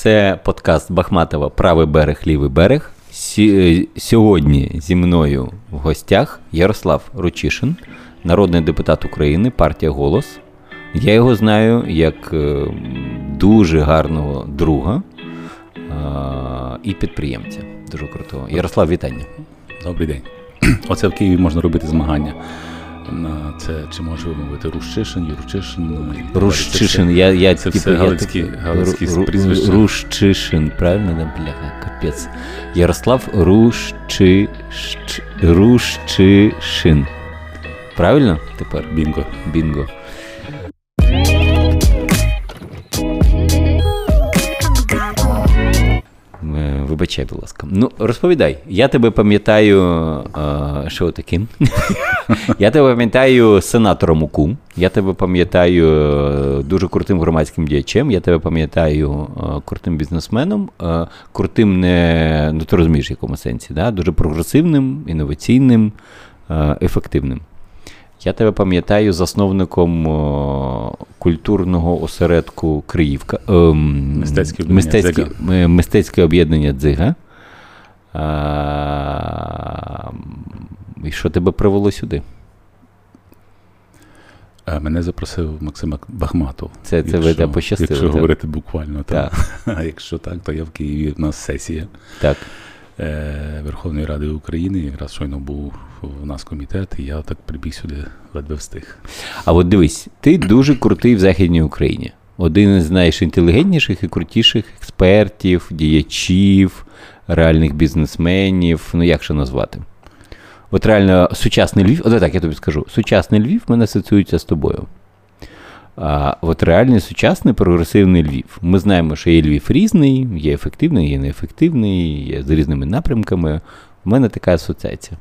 Це подкаст Бахматова Правий берег, лівий берег. Е, Сьогодні зі мною в гостях Ярослав Ручишин, народний депутат України, партія Голос. Я його знаю як е, дуже гарного друга і підприємця. Дуже крутого. Ярослав, вітання. Добрий день. Оце в Києві можна робити змагання. На це чи може вимовити Рущишин, Юрчишин. далі. Рущишин, я, я, це типу, все галицькі- таки- галицькі Ру- Ру- прізвища. Рущишин, правильно, да, бляха, капець. Ярослав Рущи... Рущишин. Правильно тепер? Бінго. Бінго. Вибачай, будь ласка. Ну, розповідай. Я тебе пам'ятаю, е, що таким? Я тебе пам'ятаю сенатором УКУ. Я тебе пам'ятаю е, дуже крутим громадським діячем. Я тебе пам'ятаю е, крутим бізнесменом. е, Крутим не, ну ти розумієш, в якому сенсі, да? дуже прогресивним, інноваційним, ефективним. Я тебе пам'ятаю засновником о, культурного осередку Криївка. ем, Мистецьке об'єднання мистецьке, «Дзига». е, мистецьке об'єднання Дзига. А, і що тебе привело сюди? Е, Мене запросив Максим Бахматов. Це- це ви так пощастило, Якщо так? говорити буквально, Так. так. А якщо так, то я в Києві. У нас сесія Так. Е, Верховної Ради України. Якраз щойно був у нас комітет, і я так прибіг сюди, ледве встиг. А от дивись, ти дуже крутий в Західній Україні. Один із найінтелігентніших і крутіших експертів, діячів, реальних бізнесменів. Ну як ще назвати? От реально сучасний Львів, от так я тобі скажу, сучасний Львів мене асоціюється з тобою. А от реальний сучасний прогресивний Львів. Ми знаємо, що є Львів різний, є ефективний, є неефективний, є з різними напрямками. У мене така асоціація.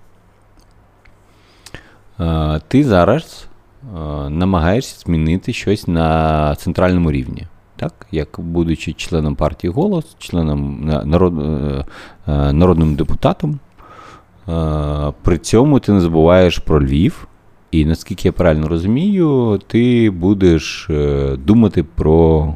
Е, Ти зараз е, намагаєшся змінити щось на центральному рівні. Так? Як будучи членом партії Голос, членом народ, е, е, народним депутатом. Е, При цьому ти не забуваєш про Львів. І наскільки я правильно розумію, ти будеш е, думати про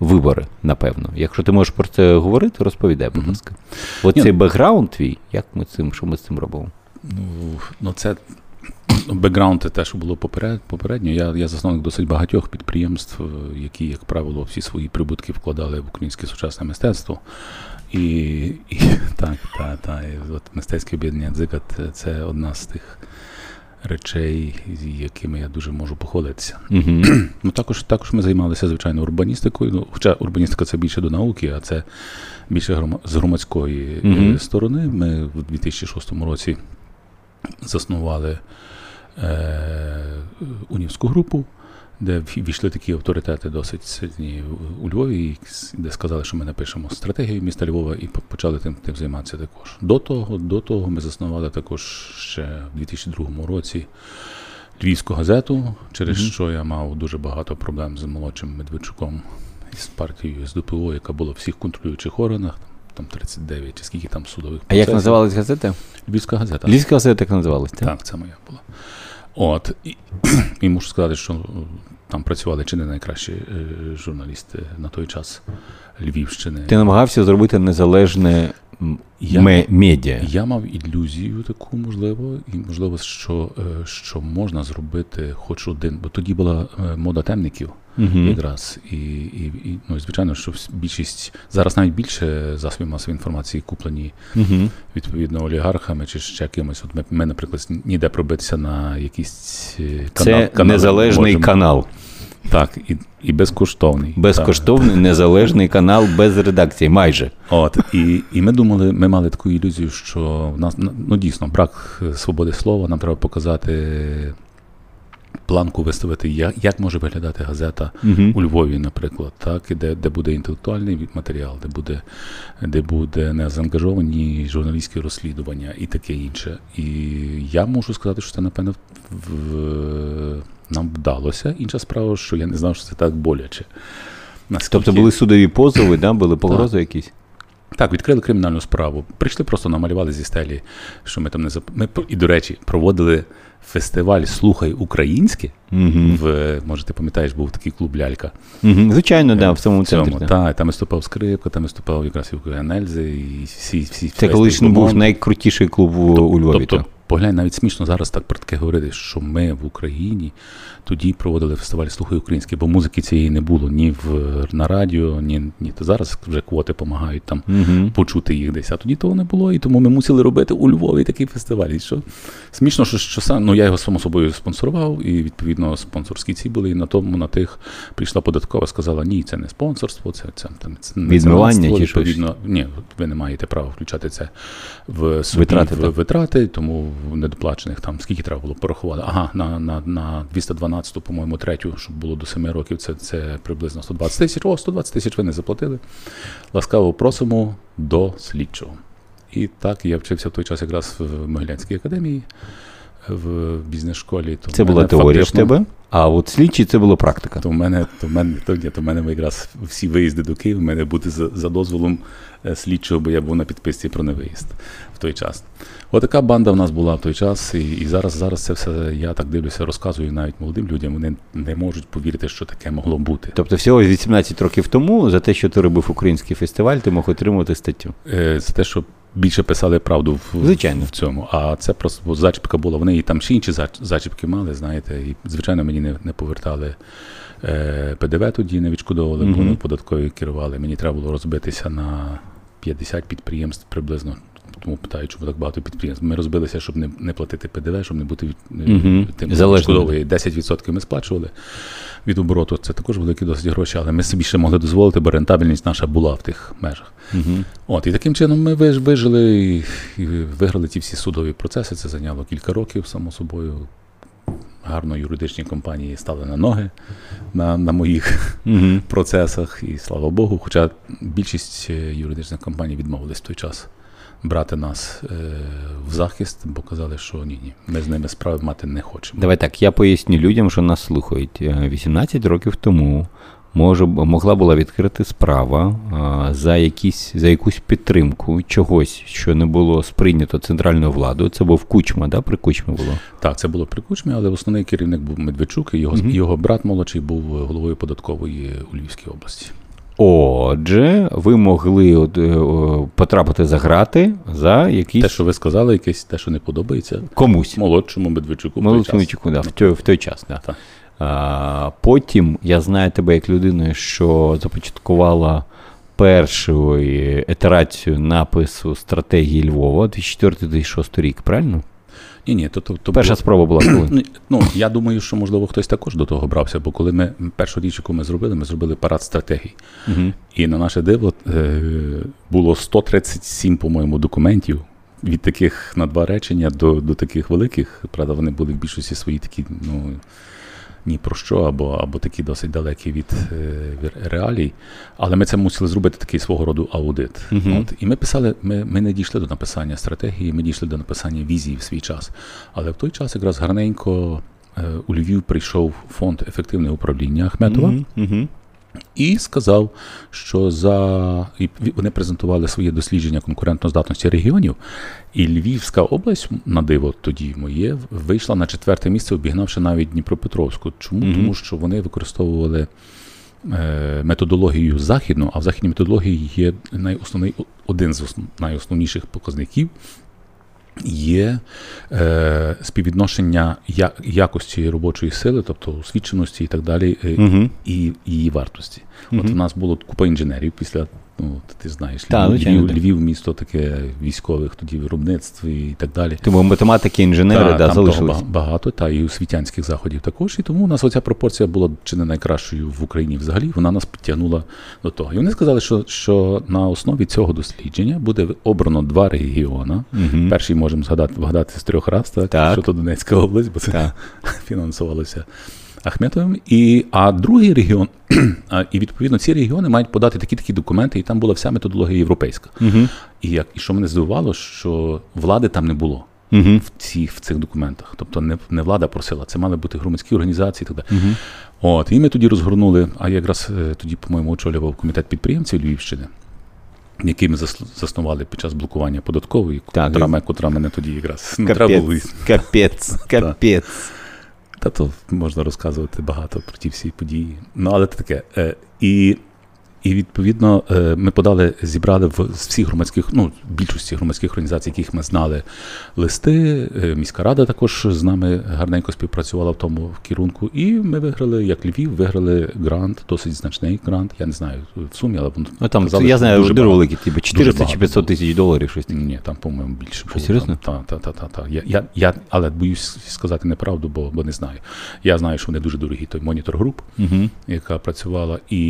вибори, напевно. Якщо ти можеш про це говорити, розповідай, будь ласка. Оцей Ні. бекграунд твій, як ми цим, що ми з цим робимо? Ну, ну це бекграунд те, що було попередньо. Я, я засновник досить багатьох підприємств, е, які, як правило, всі свої прибутки вкладали в українське сучасне мистецтво. І, і так, та, та, і от мистецьке об'єднання «Дзига» – це одна з тих речей, з якими я дуже можу похвалитися. Угу. Ну, також, також ми займалися, звичайно, урбаністикою. Ну, хоча урбаністика це більше до науки, а це більше грома- з громадської е, сторони. Ми в 2006 році заснували е, унівську групу, де ві- війшли такі авторитети досить сильні у Львові, де сказали, що ми напишемо стратегію міста Львова і почали тим, тим займатися також. До того, до того ми заснували також ще в 2002 році Львівську газету, через Мгм. що я мав дуже багато проблем з молодшим Медведчуком із партією СДПО, яка була в всіх контролюючих органах, там 39 чи скільки там судових А як процесів. називалась газета? Львівська газета. Львівська газета так називалась, так? Так, це моя була. От, і, і мушу сказати, що там працювали чи не найкращі е, журналісти на той час Львівщини. Ти намагався зробити незалежне Я- ме- медіа. Я мав ілюзію таку, можливо, і можливо, що, е, що можна зробити хоч один, бо тоді була е, мода темників Угу. якраз. І, і, і ну, звичайно, що більшість зараз навіть більше засобів масової інформації куплені Угу. відповідно олігархами чи ще кимось. От ми, ми наприклад, ніде пробитися на якийсь е, Це канал. канал незалежний можемо. канал. Так, і, і безкоштовний. Безкоштовний незалежний канал без редакції. Майже. От, і, і ми думали, ми мали таку ілюзію, що в нас ну, дійсно брак е, свободи слова, нам треба показати. Планку виставити, як, як може виглядати газета Угу. у Львові, наприклад, так, де, де буде інтелектуальний матеріал, де буде, де буде не заангажовані журналістські розслідування і таке інше. І я можу сказати, що це, напевно, в, в, нам вдалося. Інша справа, що я не знав, що це так боляче. Наскільки... Тобто були судові позови, да? були погрози якісь? Так, відкрили кримінальну справу. Прийшли, просто намалювали зі стелі, що ми там не зап... Ми, і, до речі, проводили фестиваль Слухай українське. Угу. В, може, ти пам'ятаєш, був такий клуб Лялька. Угу. Звичайно, да, в самому цьому, центрі. Да. та, там виступав скрипка, там виступав якраз Євген і всі, всі Це колишній був найкрутіший клуб у, у Львові. Тобто. Поглянь, навіть смішно зараз так про таке говорити, що ми в Україні тоді проводили фестиваль Слухай українське, бо музики цієї не було ні в на радіо, ні, ні то зараз вже квоти допомагають там Угу. почути їх десь. А тоді того не було, і тому ми мусили робити у Львові такий фестиваль. І що смішно, що, що сам, ну я його само собою спонсорував, і відповідно спонсорські ці були. І на тому на тих прийшла податкова, сказала: ні, це не спонсорство, це, це, там, це не щось? відповідно. Ні, ви не маєте права включати це в собі Витрати, в витрати, тому недоплачених там скільки треба було порахувати. Ага, на, на, на 212, по-моєму, третю, щоб було до 7 років, це, це приблизно 120 тисяч. О, 120 тисяч ви не заплатили. Ласкаво просимо до слідчого. І так я вчився в той час якраз в Могилянській академії, в бізнес-школі. То Це була теорія в фактично- тебе, а от слідчий це була практика. то в мене, то в мене, то, ні, то в мене якраз всі виїзди до Києва, в мене бути за, за дозволом слідчого, бо я був на підписці про невиїзд в той час. Отака банда в нас була в той час, і, і зараз, зараз це все я так дивлюся, розказую навіть молодим людям. Вони не можуть повірити, що таке могло бути. Тобто всього 18 років тому за те, що ти робив український фестиваль, ти мог отримувати статтю. Е, Це те, що більше писали правду в, Звичайно. в цьому. А це просто бо зачіпка була. Вони і там ще інші зачіпки мали, знаєте, і звичайно мені не, не повертали. е, ПДВ тоді не відшкодовували, бо Мгм. вони податкові керували. Мені треба було розбитися на 50 підприємств приблизно. Тому питаю, чому так багато підприємств. Ми розбилися, щоб не, не платити ПДВ, щоб не бути від, е, Мгм. тим відшкодовує. 10% ми сплачували від обороту. Це також великі досить гроші, але ми собі ще могли дозволити, бо рентабельність наша була в тих межах. Угу. От, і таким чином ми виж- вижили і, виграли ті всі судові процеси. Це зайняло кілька років, само собою. Гарно юридичні компанії стали на ноги на, на моїх Угу. процесах, і слава Богу. Хоча більшість е, юридичних компаній відмовились в той час брати нас е, в захист, бо казали, що ні, ні, ми з ними справи мати не хочемо. Давай так, я поясню людям, що нас слухають. Е, 18 років тому може, могла була відкрити справа а, за, якісь, за якусь підтримку чогось, що не було сприйнято центральною владою. Це був Кучма, да? при Кучмі було. Так, це було при Кучмі, але основний керівник був Медведчук, і його, Мгм. його брат молодший був головою податкової у Львівській області. Отже, ви могли от, е, потрапити за грати за якісь Те, що ви сказали, якесь те, що не подобається, комусь. молодшому Медведчуку. Молодшому час. Чуку, да, в, той, в той час. Да. Так. А, потім я знаю тебе як людину, що започаткувала першу е, ітерацію напису стратегії Львова 2004-2006 рік, правильно? Ні, ні, то, то, то Перша було- спроба була коли? Ну, Ну, я думаю, що можливо хтось також до того брався, бо коли ми першу річ, яку ми зробили, ми зробили парад стратегій. Угу. І на наше диво е, було 137, по-моєму, документів від таких на два речення до, до таких великих. Правда, вони були в більшості свої такі, ну ні про що, або, або такі досить далекі від е, реалій. Але ми це мусили зробити такий свого роду аудит. Мгм. От, і ми писали, ми, ми не дійшли до написання стратегії, ми дійшли до написання візії в свій час. Але в той час якраз гарненько е, у Львів прийшов фонд ефективного управління Ахметова Угу. І сказав, що за і вони презентували своє дослідження конкурентноздатності регіонів, і Львівська область на диво тоді моє вийшла на четверте місце, обігнавши навіть Дніпропетровську. Чому? Мгм. Тому що вони використовували. е, Методологію західну, а в західній методології є найосновний, один з основ- найосновніших показників є е, співвідношення я, якості робочої сили, тобто освіченості і так далі, Угу. і її вартості. От в у нас було купа інженерів після. Ну, ти знаєш, Та, Львів, Львів. Львів місто таке військових, тоді виробництв і так далі. Тому математики, інженери Та, да, там того залишились. ба- багато, та і освітянських заходів також. І тому у нас оця пропорція була чи не найкращою в Україні взагалі. Вона нас підтягнула до того. І вони сказали, що, що на основі цього дослідження буде обрано два регіони. Угу. Перший можемо згадати вгадати з трьох раз, так, Так. що то Донецька область, бо це Так. фінансувалося Ахметовим. І, а другий регіон, і відповідно ці регіони мають подати такі такі документи, і там була вся методологія європейська. Угу. І як і що мене здивувало, що влади там не було Угу. в цих, в цих документах. Тобто не, не влада просила, це мали бути громадські організації і так далі. Угу. От, і ми тоді розгорнули, а я якраз е, тоді, по-моєму, очолював комітет підприємців Львівщини. який ми заснували під час блокування податкової, так, котра, котра мене тоді якраз не треба було. Капець, капець. Та то можна розказувати багато про ті всі події. Ну, але це таке. Е, І і відповідно е, ми подали, зібрали в всіх громадських, ну більшості громадських організацій, яких ми знали листи. Е, міська рада також з нами гарненько співпрацювала в тому керунку. І ми виграли, як Львів, виграли грант, досить значний грант. Я не знаю в сумі, але ну, там казали, я знаю, дуже великий, типу 400 чи 500 тисяч доларів. Щось. Ні, там, по-моєму, більше. Що, серйозно? Та, та, та, та, та. Я, я, я, але боюсь сказати неправду, бо бо не знаю. Я знаю, що вони дуже дорогі. Той монітор груп, угу. яка працювала, і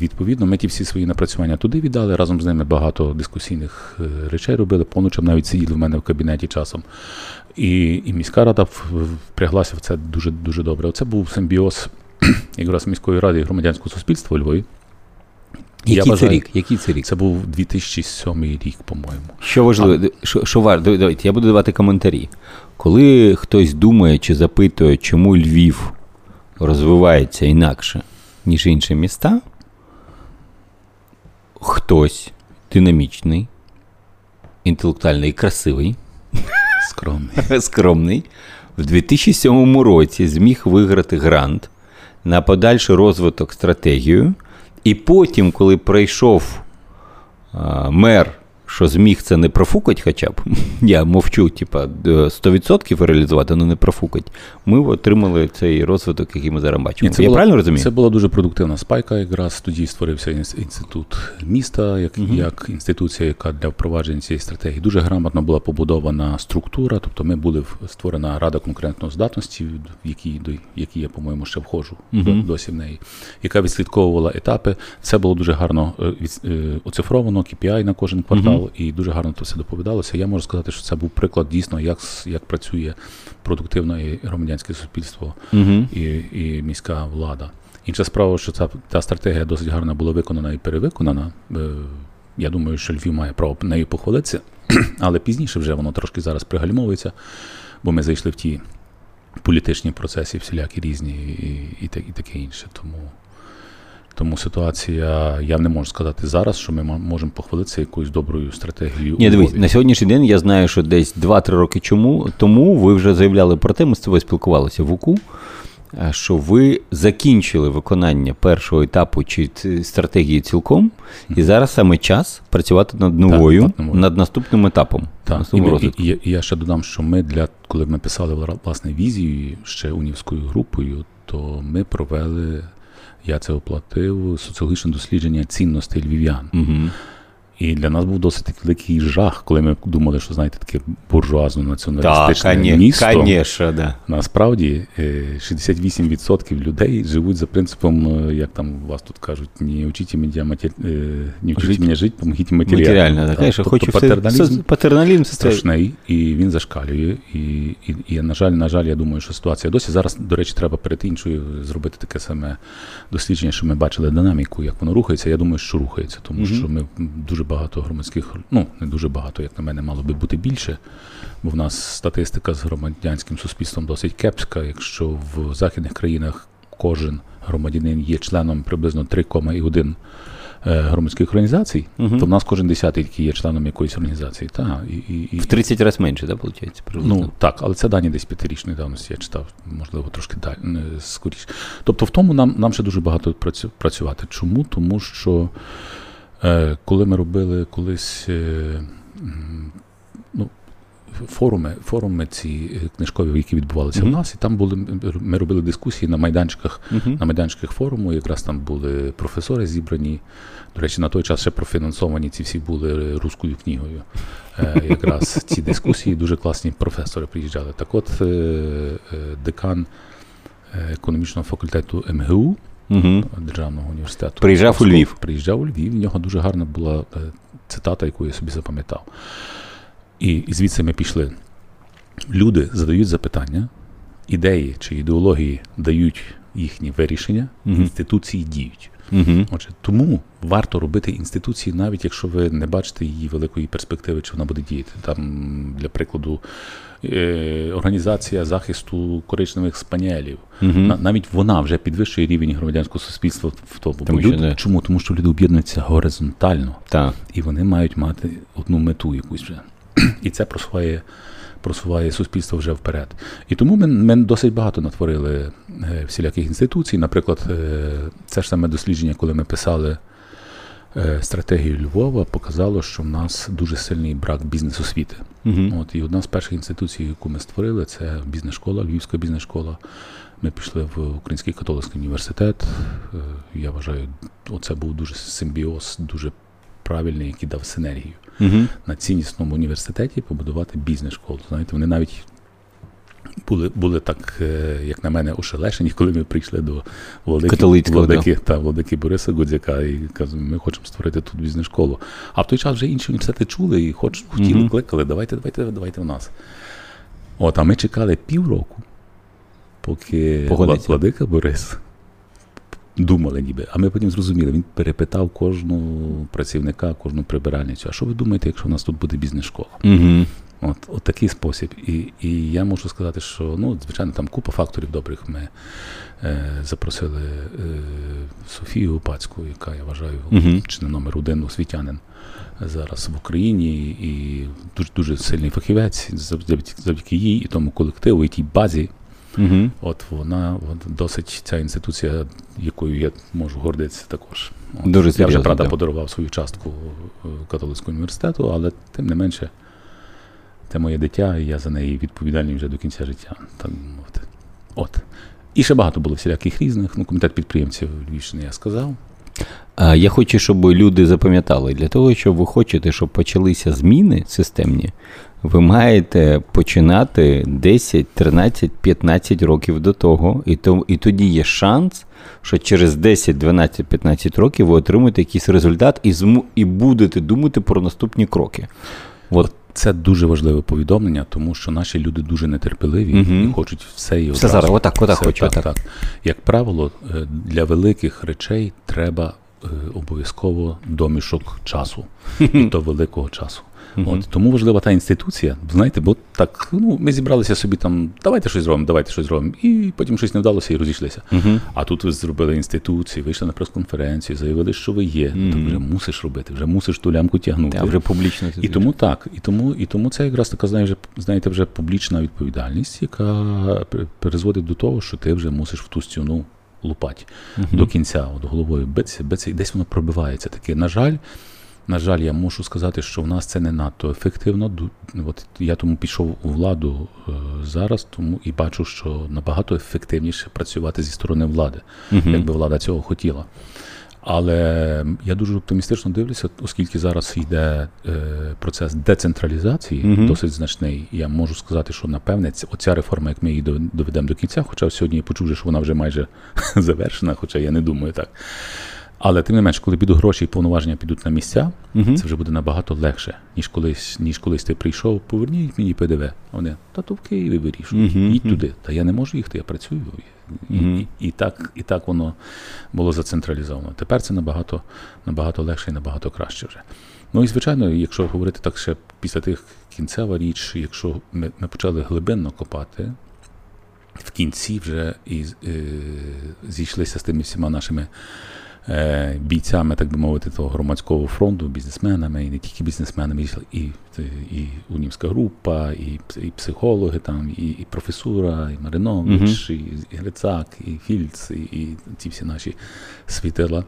відповідно ми ті всі свої напрацювання туди віддали. Разом з ними багато дискусійних е, речей робили. Поночам навіть сиділи в мене в кабінеті часом. І і міська рада впряглася в це дуже дуже добре. Оце був симбіоз якраз міської ради і громадянського суспільства у Львові. Який це рік? Який це рік? Це був 2007 рік, по-моєму. Що важливо, а... що, що вар... давайте, я буду давати коментарі. Коли хтось думає чи запитує, чому Львів розвивається інакше, ніж інші міста, хтось динамічний, інтелектуальний і красивий, скромний. скромний, в 2007 році зміг виграти грант на подальший розвиток стратегію. І потім, коли прийшов мер що зміг це не профукать хоча б. Я мовчу, типа 100% реалізувати, але не профукать. Ми отримали цей розвиток, який ми зараз бачимо. Ні, це Я була, правильно розумію? Це була дуже продуктивна спайка. Якраз тоді створився інститут міста, як угу. як інституція, яка для впровадження цієї стратегії дуже грамотно була побудована структура. Тобто, ми були створена рада конкурентної здатності, в якій до якій я, по-моєму, ще входжу угу. досі в неї, яка відслідковувала етапи. Це було дуже гарно е, е, оцифровано, KPI на кожен квартал. Угу і дуже гарно то все доповідалося. Я можу сказати, що це був приклад дійсно, як як працює продуктивне і громадянське суспільство угу. і і міська влада. Інша справа, що ця та стратегія досить гарно була виконана і перевиконана. Е, я думаю, що Львів має право нею похвалитися, але пізніше вже воно трошки зараз пригальмовується, бо ми зайшли в ті політичні процеси, всілякі різні, і, і, і таке інше. Тому. Тому ситуація, я не можу сказати зараз, що ми можемо похвалитися якоюсь доброю стратегією. Ні, дивись, на сьогоднішній день я знаю, що десь 2-3 роки чому тому ви вже заявляли про те, ми з тобою спілкувалися в УКУ, що ви закінчили виконання першого етапу чи стратегії цілком, і зараз саме час працювати над новою, так, над, над наступним етапом. Так, і, і, і, і я ще додам, що ми для коли ми писали власне візію ще унівською групою, то ми провели. Я це оплатив соціологічне дослідження цінностей львів'ян. Угу. І для нас був досить великий жах, коли ми думали, що знаєте, таке буржуазно націоналістичне да, місто. Конечно, да. Насправді 68% е, людей живуть за принципом, е, як там у вас тут кажуть, не учіть мене матер... Е, не учіть мене жити, помогіть матеріально. Матеріально, так, конечно, тобто хочу патерналізм, патерналізм страшний, і він зашкалює. І, і, і, на жаль, на жаль, я думаю, що ситуація досі. Зараз, до речі, треба перед іншою зробити таке саме дослідження, що ми бачили динаміку, як воно рухається. Я думаю, що рухається, тому mm-hmm. що ми дуже багато громадських, ну не дуже багато, як на мене, мало би бути більше. Бо в нас статистика з громадянським суспільством досить кепська. Якщо в західних країнах кожен громадянин є членом приблизно 3,1 е, громадських організацій, угу. то в нас кожен десятий який є членом якоїсь організації. Та, і, і, і, В 30 разів менше, так, виходить? Ну так, але це дані десь п'ятирічної давності, я читав, можливо, трошки далі скоріше. Тобто, в тому нам нам ще дуже багато працювати. Чому? Тому що. Е, коли ми робили колись е, ну, форуми, форуми ці е, книжкові, які відбувалися mm-hmm. в нас, і там були ми робили дискусії на майданчиках, mm-hmm. на майданчиках форуму. Якраз там були професори зібрані. До речі, на той час ще профінансовані ці всі були руською книгою. Якраз ці дискусії дуже класні професори приїжджали. Так от декан економічного факультету МГУ угу. державного університету. Приїжджав у Львів. Приїжджав у Львів, в нього дуже гарна була е, цитата, яку я собі запам'ятав. І, і звідси ми пішли. Люди задають запитання, ідеї чи ідеології дають їхні вирішення, угу. інституції діють. Угу. Отже, тому варто робити інституції, навіть якщо ви не бачите її великої перспективи, чи вона буде діяти. Там, для прикладу, е, організація захисту коричневих спаніелів. На- навіть вона вже підвищує рівень громадянського суспільства в тому. Тому що, люди, да. чому? Тому що люди об'єднуються горизонтально, Так. і вони мають мати одну мету якусь вже. І це просуває, просуває суспільство вже вперед. І тому ми, ми досить багато натворили е, всіляких інституцій. Наприклад, е, це ж саме дослідження, коли ми писали е, стратегію Львова, показало, що в нас дуже сильний брак бізнес-освіти. Угу. От, і одна з перших інституцій, яку ми створили, це бізнес-школа, Львівська бізнес-школа. Ми пішли в Український католицький університет. Я вважаю, оце був дуже симбіоз, дуже правильний, який дав синергію. Угу. На ціннісному університеті побудувати бізнес-школу. Знаєте, вони навіть були, були так, е, як на мене, ошелешені, коли ми прийшли до владики, владики, та, владики Бориса Гудзяка і казали, ми хочемо створити тут бізнес-школу. А в той час вже інші університети чули і хоч, хотіли, Мгм. кликали, давайте, давайте, давайте в нас. От, а ми чекали півроку, поки Погодиться. Владика Борис думали ніби. А ми потім зрозуміли, він перепитав кожного працівника, кожну прибиральницю. А що ви думаєте, якщо в нас тут буде бізнес-школа? Угу. От, от такий спосіб. І, і я можу сказати, що ну, звичайно, там купа факторів добрих. Ми е, запросили е, Софію Опацьку, яка я вважаю, Мгм. чи не номер один освітянин зараз в Україні, і дуже дуже сильний фахівець завдяки їй і тому колективу, і тій базі. Угу. От вона от, досить ця інституція, якою я можу гордитися також. От, Дуже я вже правда да. подарував свою частку е, католицького університету, але тим не менше, це моє дитя, і я за неї відповідальний вже до кінця життя. Так мовити. От. І ще багато було всіляких різних. Ну, комітет підприємців Львівщини я сказав. Я хочу, щоб люди запам'ятали, для того, щоб ви хочете, щоб почалися зміни системні, ви маєте починати 10, 13, 15 років до того, і, то, і тоді є шанс, що через 10, 12, 15 років ви отримаєте якийсь результат і, зму, і будете думати про наступні кроки. От, Це дуже важливе повідомлення, тому що наші люди дуже нетерпеливі Мгм. і хочуть все і Все зараз, отак, отак Все хочу, так, отак. так. Як правило, е, для великих речей треба е, обов'язково домішок часу, і то великого часу. От тому важлива та інституція. Знаєте, бо так ну ми зібралися собі там, давайте щось зробимо, давайте щось зробимо, і потім щось не вдалося і розійшлися. Угу. А тут ви зробили інституції, вийшли на прес-конференцію, заявили, що ви є. Ну, Мгм. то вже мусиш робити, вже мусиш ту лямку тягнути. А вже публічно І тому так, і тому, і тому це якраз така знаєте, знаєте, вже публічна відповідальність, яка при- призводить до того, що ти вже мусиш в ту стіну лупати до кінця, от головою битися, битися, і десь воно пробивається. Таке. На жаль, на жаль, я мушу сказати, що в нас це не надто ефективно. От я тому пішов у владу е, зараз, тому і бачу, що набагато ефективніше працювати зі сторони влади, Мгм. якби влада цього хотіла. Але я дуже оптимістично дивлюся, оскільки зараз йде е, процес децентралізації Мгм. досить значний. Я можу сказати, що напевне ця- оця реформа, як ми її дов- доведемо до кінця, хоча сьогодні я почув, що вона вже майже завершена, хоча я не думаю так. Але тим не менш, коли підуть гроші і повноваження підуть на місця, Мгм. це вже буде набагато легше, ніж колись, ніж колись ти прийшов, поверніть мені ПДВ. А Вони, та то в Києві вирішують. Мгм, Їдь туди. Та я не можу їхати, я працюю. І, Мгм. і, і, так, і так воно було зацентралізовано. Тепер це набагато, набагато легше і набагато краще вже. Ну і звичайно, якщо говорити так ще після тих кінцева річ, якщо ми, ми почали глибинно копати, в кінці вже і е, зійшлися з тими всіма нашими бійцями, так би мовити, того громадського фронту, бізнесменами, і не тільки бізнесменами, і, і, і унівська група, і, і психологи, там, і, і професура, і Маринович, і, і Грицак, і Фільц, і, і ці всі наші світила.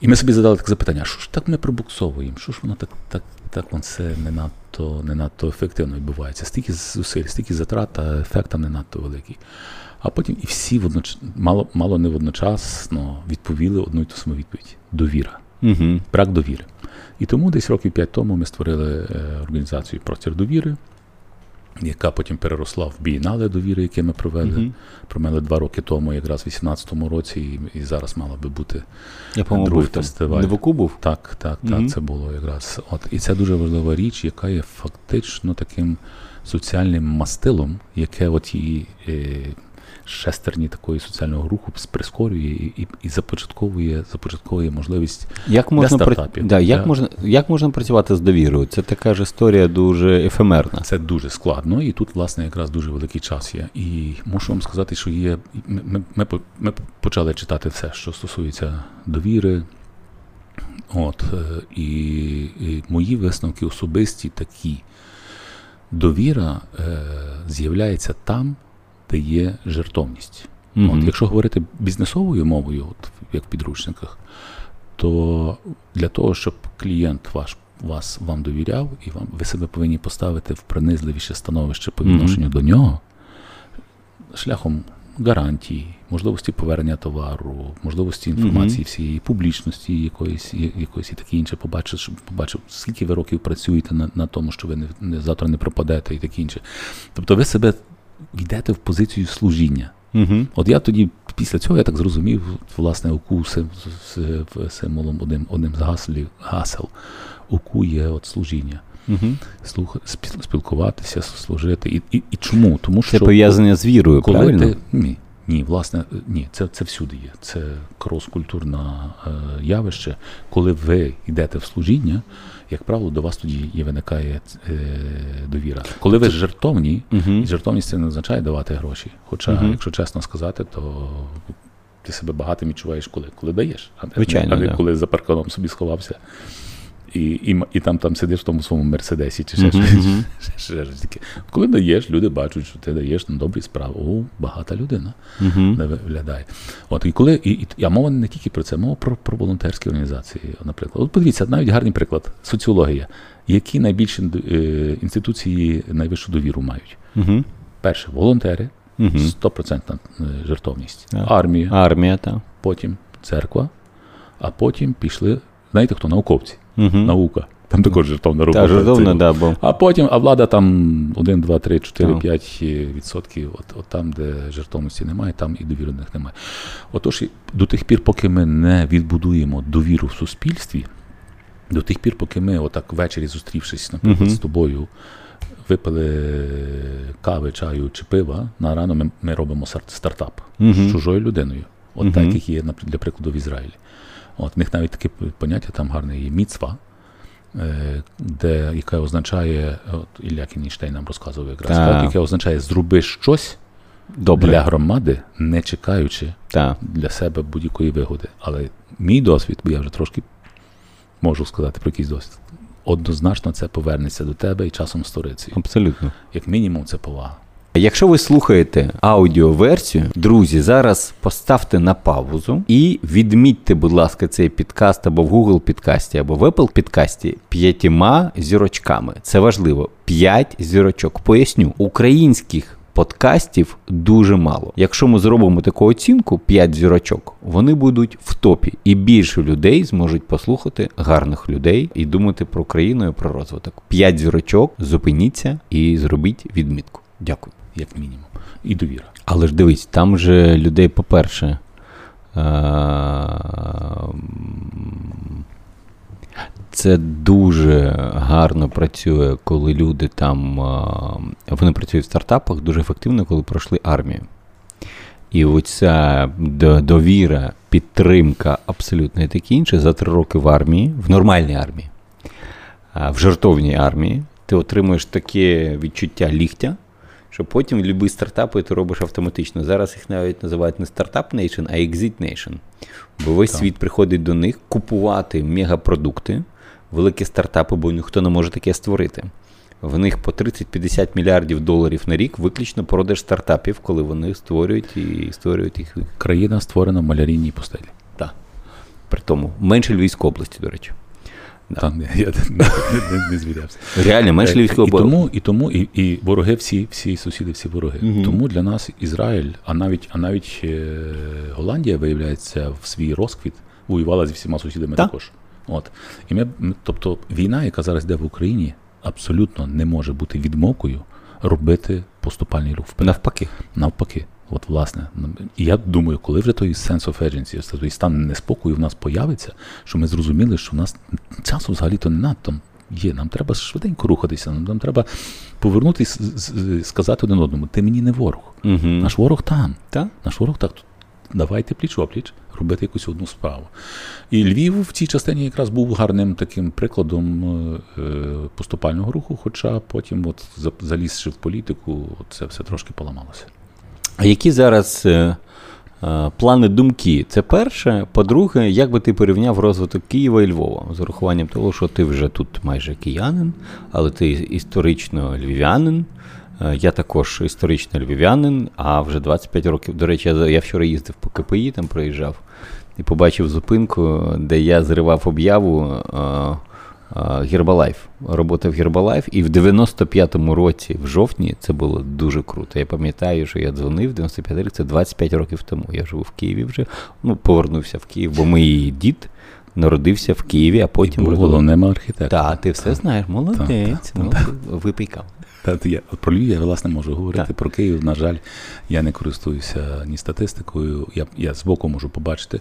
І ми собі задали таке запитання: що ж так ми пробуксовуємо? Що ж воно так, так, так воно все не надто, не надто ефективно відбувається? Стільки зусиль, стільки затрат, а ефект там не надто великий. А потім і всі водноч... мало, мало не водночасно відповіли одну і ту саму відповідь: довіра, Мгм. брак довіри. І тому десь років п'ять тому ми створили е, організацію Простір довіри. яка потім переросла в бієнале довіри, яке ми провели. Мгм. Провели два роки тому, якраз в 18-му році, і, і зараз мала би бути. Я, Другий був фестиваль. Невоку був? Так, так, так, Мгм. це було якраз. От. І це дуже важлива річ, яка є фактично таким соціальним мастилом, яке от і е, шестерні такої соціального руху прискорює і, і, і започатковує, започатковує можливість Як можна, пра- стартапів, да, як, для- можна, як можна працювати з довірою? Це така ж історія дуже ефемерна. Це дуже складно, і тут, власне, якраз дуже великий час є. І мушу вам сказати, що є. Ми, ми, ми, почали читати все, що стосується довіри. От, е, і, і мої висновки особисті такі. Довіра е, з'являється там, де є жертовність. Мгм. От, якщо говорити бізнесовою мовою, от, як в підручниках, то для того, щоб клієнт ваш вас вам довіряв, і вам ви себе повинні поставити в принизливіше становище по відношенню до нього, шляхом гарантій, можливості повернення товару, можливості інформації Мгм. всієї, публічності якоїсь, якоїсь і таке інше, побачив, щоб побачив, скільки ви років працюєте на, на тому, що ви не, не завтра не пропадете і таке інше. Тобто ви себе йдете в позицію служіння. Угу. От я тоді, після цього, я так зрозумів, власне, з- символом одним, одним з гаслів, гасел. УКУ є от служіння. Угу. Слух, спілкуватися, служити. І, і, і чому? Тому Це що пов'язане з вірою, коли правильно? ти. Ні, ні, власне, ні, це, це всюди є. Це крос-культурне е, явище. Коли ви йдете в служіння, як правило, до вас тоді і виникає е, довіра. Коли ви жертовні, uh-huh. жертовність це не означає давати гроші. Хоча, Мгм. якщо чесно сказати, то ти себе багатим відчуваєш коли? Коли даєш, а не, Звичайно, а не да. коли за парканом собі сховався. І, і, і там, там сидиш в тому своєму мерседесі чи ще Мгм, щось. таке. Коли даєш, люди бачать, що ти даєш на добрі справи. О, багата людина не виглядає. От і коли і, і, а мова не тільки про це, мова про, про волонтерські організації, наприклад. От подивіться, навіть гарний приклад соціологія. Які найбільші е, інституції найвищу довіру мають? Угу. Перше волонтери, Угу. 100% жертовність, Так. армія, Армія, так. потім церква, а потім пішли, знаєте хто? Науковці, Угу. наука. Там також жертовна робота. Та жартовно, Це- да, бо. А потім, а влада там 1, 2, 3, 4, Так. 5 відсотків. От, от там, де жертовності немає, там і довіри до них немає. Отож, до тих пір, поки ми не відбудуємо довіру в суспільстві, до тих пір, поки ми, отак ввечері зустрівшись, наприклад, Мгм. з тобою, випили кави, чаю чи пива, на рано ми, ми робимо стартап Мгм. з чужою людиною. От Мгм. так, як є, наприклад, для прикладу, в Ізраїлі. От, в них навіть таке поняття там гарне є міцва, е, де, яке означає, от Ілля Кінштейн нам розказував якраз, Так. так, яке означає зроби щось Добре. для громади, не чекаючи Так. для себе будь-якої вигоди. Але мій досвід, бо я вже трошки можу сказати про якийсь досвід, однозначно це повернеться до тебе і часом сторицею. Абсолютно. Як мінімум, це повага. Якщо ви слухаєте аудіоверсію, друзі, зараз поставте на паузу і відмітьте, будь ласка, цей підкаст або в Google підкасті, або в Apple підкасті п'ятьма зірочками. Це важливо. П'ять зірочок. Поясню, українських подкастів дуже мало. Якщо ми зробимо таку оцінку 5 зірочок, вони будуть в топі, і більше людей зможуть послухати гарних людей і думати про країну і про розвиток. 5 зірочок, зупиніться і зробіть відмітку. Дякую. Як мінімум. І довіра. Але ж дивись, там же людей, по-перше, е, це дуже гарно працює, коли люди там. е, Вони працюють в стартапах дуже ефективно, коли пройшли армію. І оця довіра, підтримка абсолютно і таке інше за три роки в армії, в нормальній армії, в жартовній армії, ти отримуєш таке відчуття ліктя, що потім любі стартапи ти робиш автоматично. Зараз їх навіть називають не стартап Nation, а Exit Nation. Бо весь Так. світ приходить до них купувати мегапродукти, великі стартапи, бо ніхто не може таке створити. В них по 30-50 мільярдів доларів на рік виключно продаж стартапів, коли вони створюють і створюють їх. Країна створена в малярійній пустелі. Так. При тому менше Львівської області, до речі. Да. Я, не, не, не звірявся. Реально, Е, Львівської і тому, і тому і, і вороги всі, всі сусіди, всі вороги. Мгм. Тому для нас Ізраїль, а навіть, а навіть е, Голландія, виявляється, в свій розквіт воювала зі всіма сусідами Так. також. От. І ми, ми- тобто війна, яка зараз йде в Україні, абсолютно не може бути відмовкою робити поступальний рух вперед. Навпаки. Навпаки. От, власне, і я думаю, коли вже той sense of urgency, той стан неспокою в нас появиться, що ми зрозуміли, що в нас часу взагалі-то не надто є. Нам треба швиденько рухатися, нам, нам треба повернутися, сказати один одному: ти мені не ворог. Угу. Наш ворог там. Та? Наш ворог так. Давайте пліч опліч робити якусь одну справу. І Львів в цій частині якраз був гарним таким прикладом е, поступального руху, хоча потім, от залізши в політику, це все трошки поламалося. А які зараз е, е, плани думки? Це перше. По-друге, як би ти порівняв розвиток Києва і Львова з урахуванням того, що ти вже тут майже киянин, але ти історично львів'янин. Е, я також історично львів'янин, а вже 25 років. До речі, я вчора їздив по КПІ, там проїжджав і побачив зупинку, де я зривав об'яву. Е, Гербалайф. Робота в Гербалайф. І в 95-му році, в жовтні, це було дуже круто. Я пам'ятаю, що я дзвонив 95 рік, це 25 років тому. Я живу в Києві вже. Ну, повернувся в Київ, бо мій дід народився в Києві, а потім. був головним архітектором. Так, ти все знаєш, молодець. Так, так, Випий каву. Та, я, Про Львів я власне можу говорити. Так. Про Київ, на жаль, я не користуюся ні статистикою. Я я збоку можу побачити.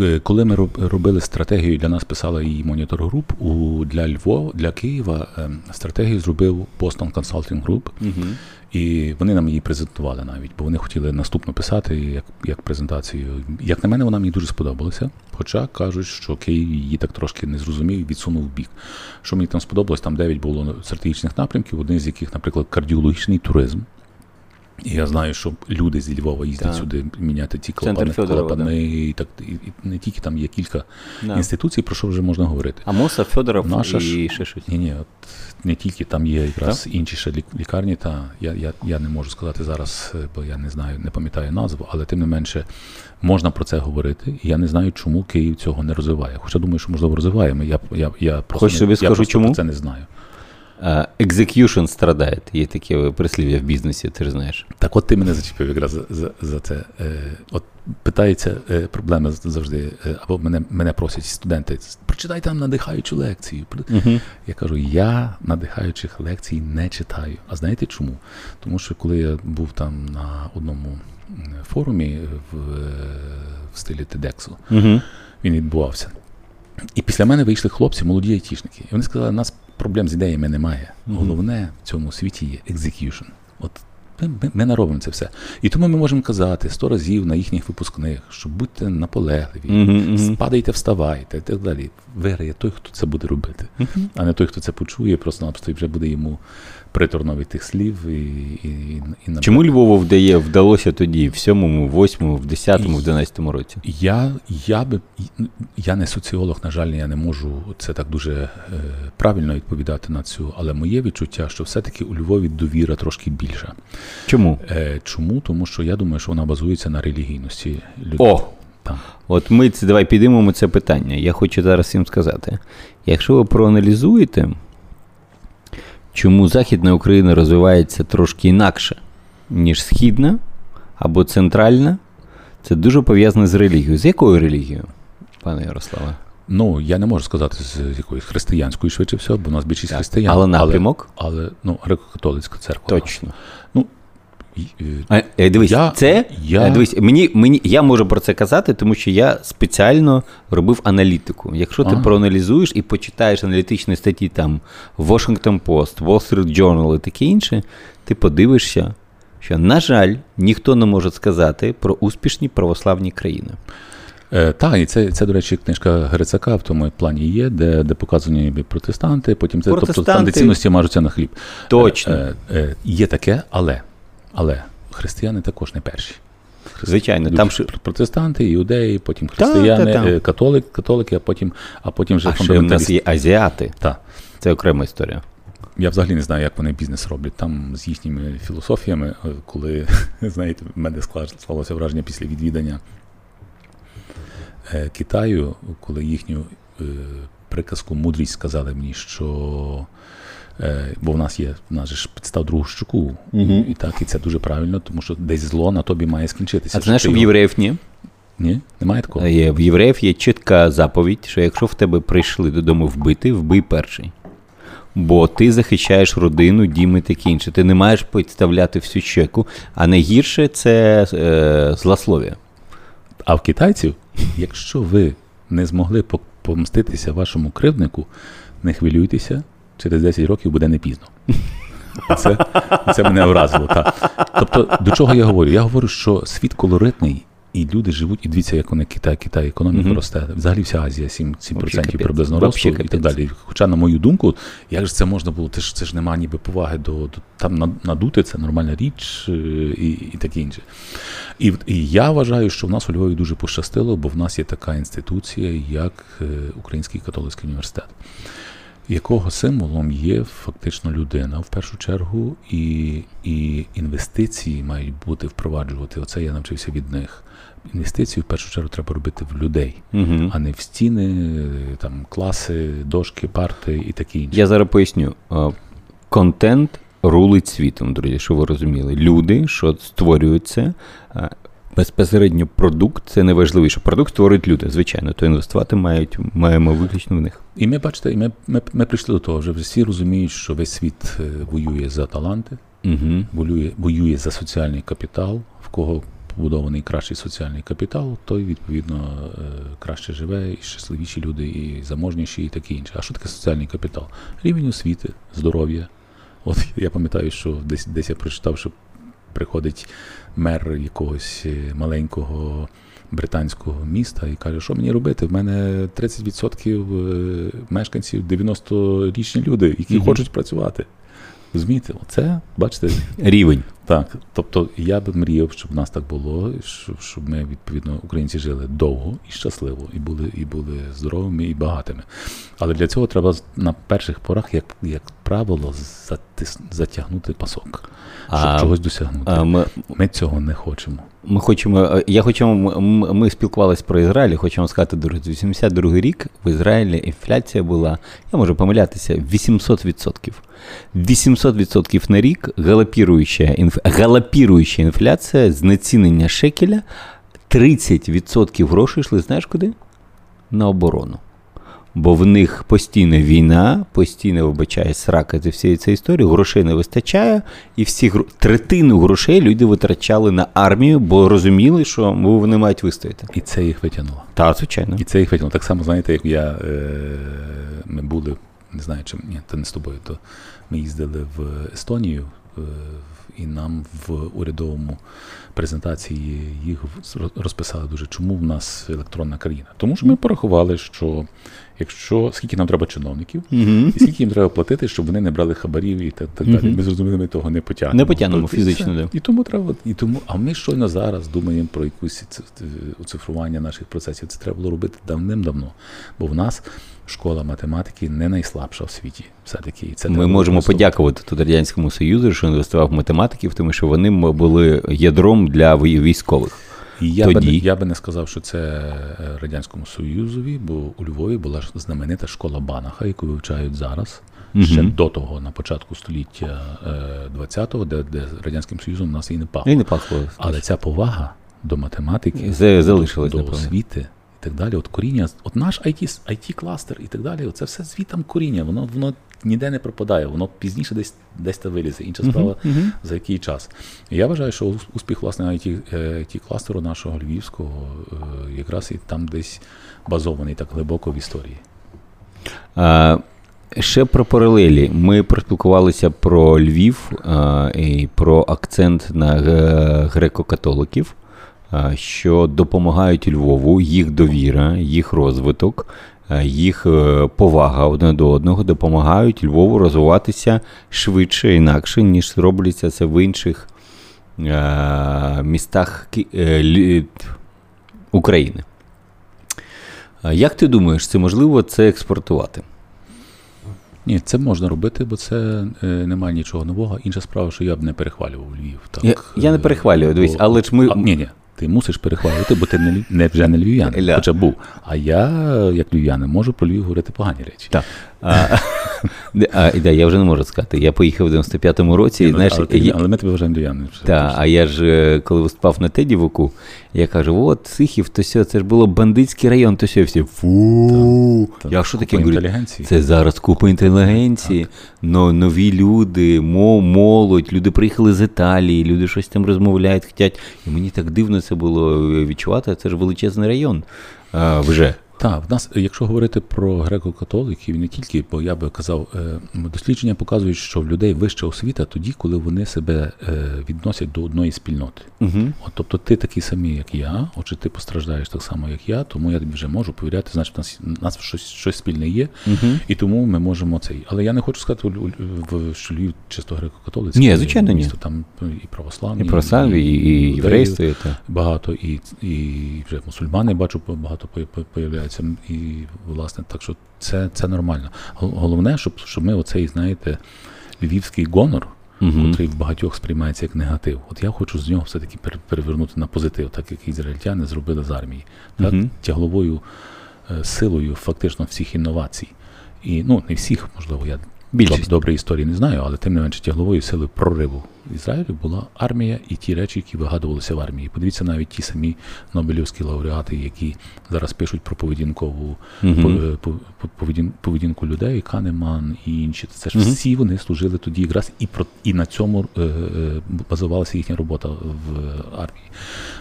Е, коли ми робили стратегію, для нас писала її монітор груп у для Львова, для Києва ем, стратегію зробив Boston Consulting Group. Угу. І вони нам її презентували навіть, бо вони хотіли наступно писати як як презентацію. Як на мене, вона мені дуже сподобалася. Хоча кажуть, що Київ її так трошки не зрозумів відсунув в бік. Що мені там сподобалось, там 9 було стратегічних напрямків, один з яких, наприклад, кардіологічний туризм. І я знаю, що люди зі Львова їздять так. сюди міняти ті клапани, клапани да. і так і не тільки там є кілька да. інституцій, про що вже можна говорити. А Моса, Федоров Наша і ще щось. Ні, ні, от не тільки там є якраз так? інші ще лікарні, та я я, я не можу сказати зараз, бо я не знаю, не пам'ятаю назву, але тим не менше можна про це говорити. І я не знаю, чому Київ цього не розвиває. Хоча думаю, що можливо розвиваємо. Я я, я просто, Хоч собі я скажу, просто чому? це не знаю. Екзекюшн страдає. Є таке прислів'я в бізнесі, ти ж знаєш. Так, от ти мене зачепив якраз за за, за це. Е, от питається е, проблема завжди, е, або мене мене просять студенти, прочитай там надихаючу лекцію. е Я кажу, я надихаючих лекцій не читаю. А знаєте чому? Тому що коли я був там на одному форумі в в стилі TEDx у, е він відбувався. І після мене вийшли хлопці, молоді айтішники. І вони сказали, нас проблем з ідеями немає. Головне в цьому світі є execution. От ми, ми, ми наробимо це все. І тому ми можемо казати сто разів на їхніх випускних, що будьте наполегливі, mm-hmm. спадайте, вставайте і так далі. Виграє той, хто це буде робити, mm-hmm. а не той, хто це почує, просто-напросто і вже буде йому приторно від тих слів. І, і, і Чому Львову вдає, вдалося тоді, в сьомому, в восьмому, в десятому, в дванадцятому році? Я я, би, я не соціолог, на жаль, я не можу це так дуже е, правильно відповідати на цю, але моє відчуття, що все-таки у Львові довіра трошки більша. Чому? Е, Чому? Тому що я думаю, що вона базується на релігійності людей. О! Так. От ми це давай підіймемо це питання. Я хочу зараз всім сказати. Якщо ви проаналізуєте чому Західна Україна розвивається трошки інакше, ніж Східна або Центральна, це дуже пов'язано з релігією. З якою релігією, пане Ярославе? Ну, я не можу сказати з якоюсь християнською, швидше всього, бо у нас більшість християн. Але напрямок? Але, але ну, греко-католицька церква. Точно. Ну, е, Дивись, я, це я... Е, дивись, мені, мені, я можу про це казати, тому що я спеціально робив аналітику. Якщо ти ага. проаналізуєш і почитаєш аналітичні статті там Washington Post, Wall Street Journal і таке інше, ти подивишся, що, на жаль, ніхто не може сказати про успішні православні країни. Е, Так, і це, це, до речі, книжка Грицака в тому плані є, де де показані протестанти, потім це протестанти... тобто там де цінності мажуться на хліб. Точно. Е, е, е, Є таке, але. Але християни також не перші. Звичайно, там ж протестанти, іудеї, потім християни, та, та, та. католик, католики, а потім а потім вже а ще в нас є азіати. Так. Це окрема історія. Я взагалі не знаю, як вони бізнес роблять. Там з їхніми філософіями, е, коли, знаєте, в мене склалося враження після відвідання е, Китаю, коли їхню е, приказку мудрість сказали мені, що Е, бо в нас є в нас же ж підстав другу щуку, угу. і так, і це дуже правильно, тому що десь зло на тобі має скінчитися. А ти знаєш, в євреїв ні? Ні, немає такого. Є, В євреїв є чітка заповідь, що якщо в тебе прийшли додому вбити, вбий перший. Бо ти захищаєш родину, дім і таке інше. Ти не маєш підставляти всю щеку, а найгірше це е, злослов'я. А в китайців, якщо ви не змогли помститися вашому кривднику, не хвилюйтеся, через 10 років буде не пізно. Це це мене вразило. Так. Тобто, до чого я говорю? Я говорю, що світ колоритний, і люди живуть, і дивіться, як вони Китай, Китай, економіка mm-hmm. росте. Взагалі вся Азія 7%, 7% приблизно росту і так далі. Хоча, на мою думку, як ж це можна було, це ж це ж немає ніби поваги до, до там надути, це нормальна річ е, і і таке інше. І і я вважаю, що в нас у Львові дуже пощастило, бо в нас є така інституція, як е, Український католицький університет якого символом є фактично людина в першу чергу, і і інвестиції мають бути впроваджувати. Оце я навчився від них. Інвестиції в першу чергу треба робити в людей, угу. а не в стіни, там класи, дошки, парти і таке інше. Я зараз поясню. Контент рулить світом, друзі, що ви розуміли. Люди, що створюють це, безпосередньо продукт це найважливіше. Продукт створюють люди, звичайно, то інвестувати мають, маємо виключно в них. І ми бачите, і ми, ми, ми прийшли до того, вже всі розуміють, що весь світ е, воює за таланти, угу. воює, воює за соціальний капітал, в кого побудований кращий соціальний капітал, той відповідно е, краще живе, і щасливіші люди, і заможніші, і таке інше. А що таке соціальний капітал? Рівень освіти, здоров'я. От я пам'ятаю, що десь десь я прочитав, що приходить мер якогось е, маленького британського міста і каже, що мені робити? В мене 30% е, мешканців 90-річні люди, які mm хочуть працювати. Розумієте, оце, бачите, рівень. Так. Тобто я би мріяв, щоб в нас так було, щоб ми, відповідно, українці жили довго і щасливо, і були і були здоровими і багатими. Але для цього треба на перших порах, як як правило, затягнути пасок, щоб а, чогось досягнути. А ми, ми цього не хочемо. Ми хочемо. Е, я хочу, ми, спілкувалися про Ізраїль. Хочемо сказати, друзі, 82 рік в Ізраїлі інфляція була, я можу помилятися, 800%. 800% на рік галопіруюча галопіруюча інфляція, знецінення шекеля, 30% грошей йшли, знаєш куди? На оборону. Бо в них постійна війна, постійно вибачає срака за всієї цієї історії, грошей не вистачає, і всі третину грошей люди витрачали на армію, бо розуміли, що вони мають вистояти. І це їх витягнуло. Так, звичайно. І це їх витягнуло. Так само, знаєте, як я е, ми були, не знаю, чим ні, то не з тобою, то ми їздили в Естонію. Е, і нам в урядовому презентації їх розписали дуже, чому в нас електронна країна. Тому що ми порахували, що якщо скільки нам треба чиновників, і скільки їм треба платити, щоб вони не брали хабарів і так, далі. Ми зрозуміли, ми того не потягнемо. Не потягнемо фізично. Да. І тому треба, і тому, а ми щойно зараз думаємо про якусь оцифрування наших процесів. Це треба було робити давним-давно. Бо в нас школа математики не найслабша в світі. Все-таки це ми можемо подякувати тут радянському союзу, що інвестував в математиків, тому що вони були ядром для військових. І я Тоді... би я би не сказав, що це е, радянському союзові, бо у Львові була знаменита школа Банаха, яку вивчають зараз. Угу. Ще до того, на початку століття 20-го, е, де де радянським союзом у нас і не пахло. І не пахло. Але ця повага до математики, залишилась до освіти, так далі. От коріння, от наш IT, IT кластер і так далі. Це все звітам коріння. Воно воно ніде не пропадає, воно пізніше десь десь та вилізе. Інша справа uh-huh, uh-huh. за який час. І я вважаю, що успіх власне IT, IT кластеру нашого львівського е, якраз і там десь базований так глибоко в історії. А, Ще про паралелі. Ми проспілкувалися про Львів а, і про акцент на греко-католиків що допомагають Львову, їх довіра, їх розвиток, їх е, повага одне до одного допомагають Львову розвиватися швидше, інакше, ніж робляться це в інших містах е, України. Як ти думаєш, це можливо це експортувати? Ні, це можна робити, бо це е, немає нічого нового. Інша справа, що я б не перехвалював Львів. Так, Я я не перехвалюю, дивись, але ж ми. А, ні, ні, ти мусиш перехвалювати, бо ти не, не вже не львів'янин, хоча був. А я, як львів'янин, можу про Львів говорити погані речі. Так. А, да, я вже не можу сказати. Я поїхав в 95-му році. І, ну, знаєш, але, я- але ми тебе вважаємо львів'янами. Це Та, точно. а я ж е, коли виступав на Тедівоку, я кажу: от Сихів, то все, це ж було бандитський район, то все, всі фу. Та, Я що таке говорю? Це зараз купа інтелігенції, но, нові люди, мо- молодь, люди приїхали з Італії, люди щось там розмовляють, хотять. І мені так дивно це було е, відчувати. Це ж величезний район. А, вже. Так, в нас, якщо говорити про греко-католиків, не тільки, бо я би казав, е, дослідження показують, що в людей вища освіта тоді, коли вони себе е, відносять до одної спільноти. Угу. От, тобто ти такий самий, як я, отже, ти постраждаєш так само, як я, тому я тобі вже можу повіряти, значить, у нас, у нас щось, щось спільне є, Угу. і тому ми можемо цей. Але я не хочу сказати, що Львів чисто греко-католицький. Ні, звичайно, ні. місто, Там і православні, І православі, і, і єврейство. і те. багато, і, і вже мусульмани бачу багато по- по- І власне, так що це, це нормально. Головне, щоб, щоб ми оцей, знаєте, львівський гонор, Мгм. який в багатьох сприймається як негатив. От я хочу з нього все-таки пер- перевернути на позитив, так як ізраїльтяни зробили з армії. Так, Мгм. тягловою е, силою фактично всіх інновацій. І ну не всіх, можливо, я Більшість. доб- доброї історії не знаю, але тим не менше тягловою силою прориву Ізраїлю була армія і ті речі, які вигадувалися в армії. Подивіться навіть ті самі Нобелівські лауреати, які зараз пишуть про поведінкову по- поведін- поведінку людей, Канеман і інші. Це ж всі вони служили тоді якраз і про і на цьому е, е, базувалася їхня робота в армії.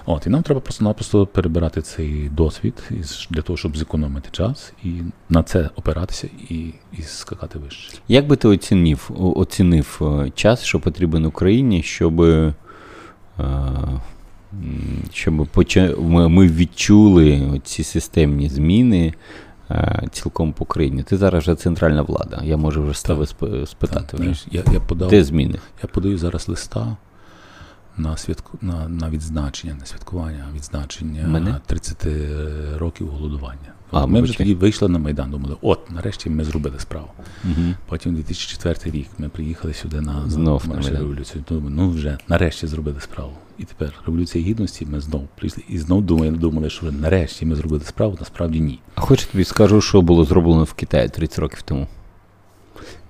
От і нам треба просто-напросто перебирати цей досвід для того, щоб зекономити час і на це опиратися і, і скакати вище. Як би ти оцінив, оцінив час, що потрібен Україні, щоб, е, щоб ми, відчули ці системні зміни е, цілком по країні? Ти зараз вже центральна влада. Я можу вже з тебе спитати. Так, вже. я, я подав Де зміни? Я подаю зараз листа на святку на, на відзначення, на святкування, відзначення Мене? 30 років голодування. А, ми вже тоді вийшли на Майдан, думали, от, нарешті ми зробили справу. Угу. Потім 2004 рік ми приїхали сюди на, Знов на Майдан. революцію. Думали, ну вже нарешті зробили справу. І тепер революція гідності ми знов прийшли і знов думали, думали, що нарешті ми зробили справу, насправді ні. А хоч тобі скажу, що було зроблено в Китаї 30 років тому.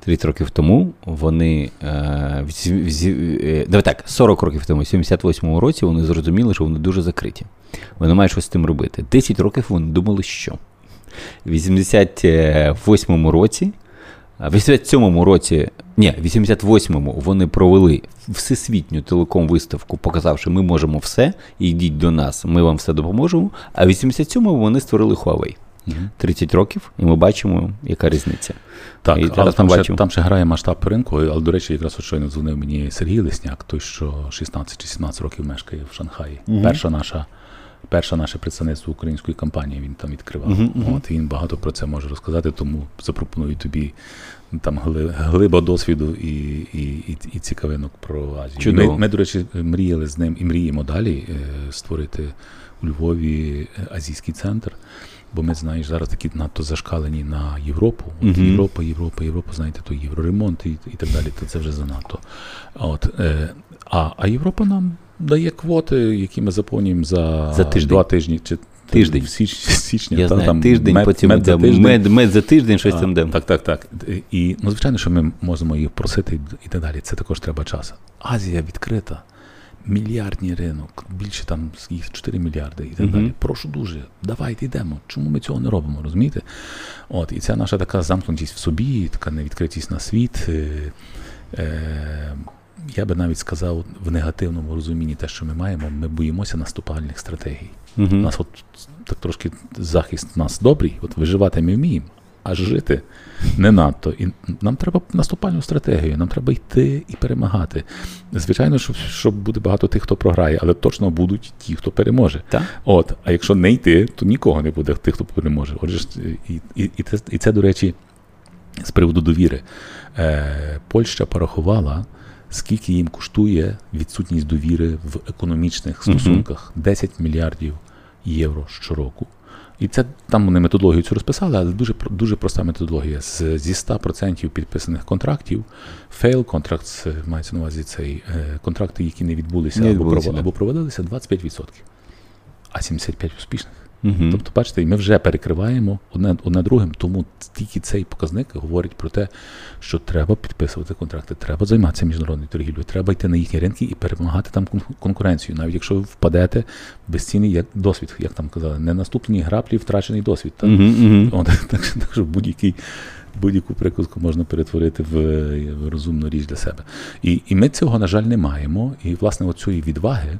30 років тому вони. Е, е, давай так, 40 років тому, в 78-му році, вони зрозуміли, що вони дуже закриті. Вони мають щось з тим робити. 10 років вони думали, що. В 88-му році. В 87-му році, ні, в 88-му вони провели всесвітню телеком-виставку, показавши, ми можемо все, ідіть до нас, ми вам все допоможемо. А в 87-му вони створили Huawei. 30 років, і ми бачимо, яка різниця. Так, І але там ще, там ще грає масштаб ринку, але, до речі, якраз щойно дзвонив мені Сергій Лесняк, той, що 16 чи 17 років мешкає в Шанхаї. Мгм. Перша наша. Перше наше представництво української компанії він там відкривав. Мгм, мгм. От він багато про це може розказати, тому запропоную тобі там глиба досвіду і, і, і, і цікавинок про Азію. Чудово. Ми, ми, до речі, мріяли з ним і мріємо далі е, створити у Львові е, азійський центр. Бо ми, знаєш, зараз такі надто зашкалені на Європу. От Мгм. Європа, Європа, Європа, знаєте, то євроремонт і, і так далі, то це вже занадто. От, е, а, а Європа нам дає квоти, які ми заповнюємо за, За тиждень. два тижні чи Тиждень. в січ, січня. Я та, знаю, там тиждень, мед, потім мед за тиждень. мед, мед за тиждень, щось А, там де. Так, так, так. І ну, звичайно, що ми можемо їх просити і так далі. Це також треба час. Азія відкрита. Мільярдний ринок, більше там їх 4 мільярди і так далі. Прошу дуже, давайте йдемо. Чому ми цього не робимо? Розумієте? От, і ця наша така замкнутість в собі, така невідкритість на світ. Е, е, я би навіть сказав в негативному розумінні те, що ми маємо, ми боїмося наступальних стратегій. У нас от так трошки захист у нас добрий, от виживати ми вміємо, а жити не надто. І нам треба наступальну стратегію, нам треба йти і перемагати. Звичайно, що, що буде багато тих, хто програє, але точно будуть ті, хто переможе. Так. От, а якщо не йти, то нікого не буде тих, хто переможе. Отже, і, і, і, це, і це, до речі, з приводу довіри. Е, Польща порахувала, скільки їм коштує відсутність довіри в економічних стосунках 10 мільярдів євро щороку. І це там вони методологію цю розписали, але дуже дуже проста методологія. З, зі 100% підписаних контрактів, fail contracts, мається на увазі цей е, контракти, які не відбулися, Не відбулися, або, або проводилися 25%. А 75 успішних. Угу. Тобто, бачите, і ми вже перекриваємо одне одне другим, тому тільки цей показник говорить про те, що треба підписувати контракти, треба займатися міжнародною торгівлею, треба йти на їхні ринки і перемагати там конкуренцію. Навіть якщо ви впадете безцінний як досвід, як там казали, не наступні граплі, втрачений досвід. Так, угу, угу. От, так, так що будь-який. Будь-яку приказку можна перетворити в, в розумну річ для себе. І і ми цього, на жаль, не маємо. І, власне, оцієї відваги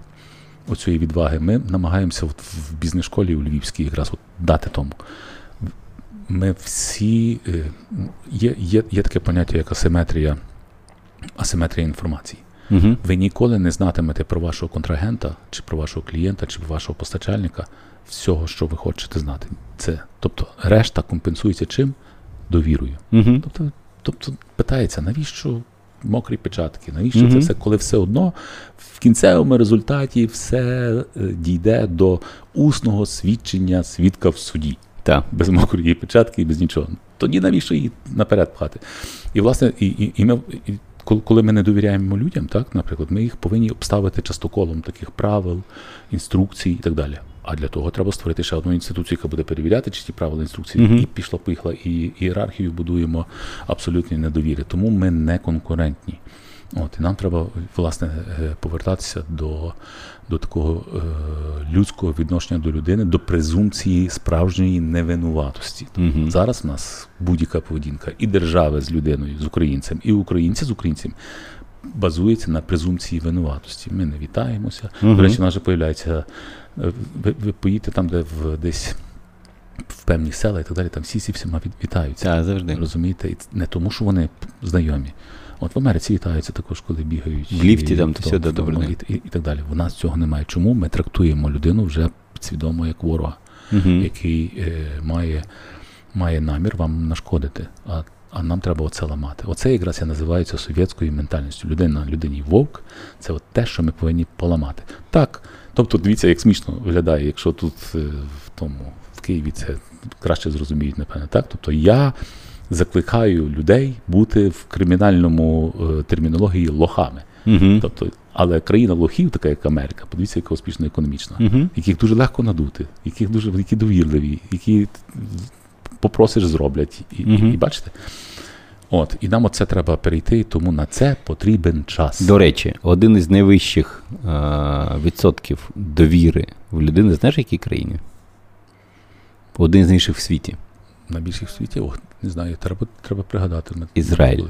оцієї відваги ми намагаємося от в бізнес-школі у Львівській якраз от дати тому. Ми всі е, є є, є таке поняття, як асиметрія, асиметрія інформації. Угу. Ви ніколи не знатимете про вашого контрагента, чи про вашого клієнта, чи про вашого постачальника всього, що ви хочете знати. Це, Тобто решта компенсується чим? Довірою. Угу. Тобто, тобто питається, навіщо мокрі печатки. Навіщо mm-hmm. це все, коли все одно в кінцевому результаті все е, дійде до усного свідчення свідка в суді. Так. Без мокрої печатки і без нічого. Тоді навіщо її наперед пхати? І, власне, і, і, і ми. І, коли ми не довіряємо людям, так, наприклад, ми їх повинні обставити частоколом таких правил, інструкцій і так далі. А для того треба створити ще одну інституцію, яка буде перевіряти, чи ті правила інструкції, mm-hmm. і пішла, поїхала, і ієрархію будуємо абсолютні недовіри. Тому ми не конкурентні. От, І нам треба власне е, повертатися до до такого е, людського відношення до людини, до презумпції справжньої невинуватості. mm-hmm. Зараз в нас будь-яка поведінка і держави з людиною, з українцем, і українці з українцем базується на презумпції винуватості. Ми не вітаємося. Mm-hmm. До речі, в нас вже появляється ви, ви поїдете там, де в десь в певні села і так далі, там всі всі всіма вітаються. Так, завжди. Розумієте? І не тому, що вони знайомі. От в Америці вітаються також, коли бігають. В ліфті і, там то все добре. І, і, і так далі. У нас цього немає. Чому ми трактуємо людину вже підсвідомо як ворога, угу. який е, має має намір вам нашкодити. А а нам треба оце ламати. Оце якраз я називається совєтською ментальністю. Людина людині вовк це от те, що ми повинні поламати. Так. Тобто, дивіться, як смішно виглядає, якщо тут е, в тому в Києві це краще зрозуміють, напевне. Так? Тобто я закликаю людей бути в кримінальному е, термінології лохами. uh Тобто, але країна лохів, така як Америка, подивіться, яка успішна економічна, uh яких дуже легко надути, яких дуже які довірливі, які попросиш зроблять. І, uh і, і бачите. От, І нам оце треба перейти, тому на це потрібен час. До речі, один із найвищих е- відсотків довіри в людини, знаєш, в якій країні? Один з найбільших в світі. Найбільших в світі? Ох, не знаю, треба треба пригадати. Ізраїль.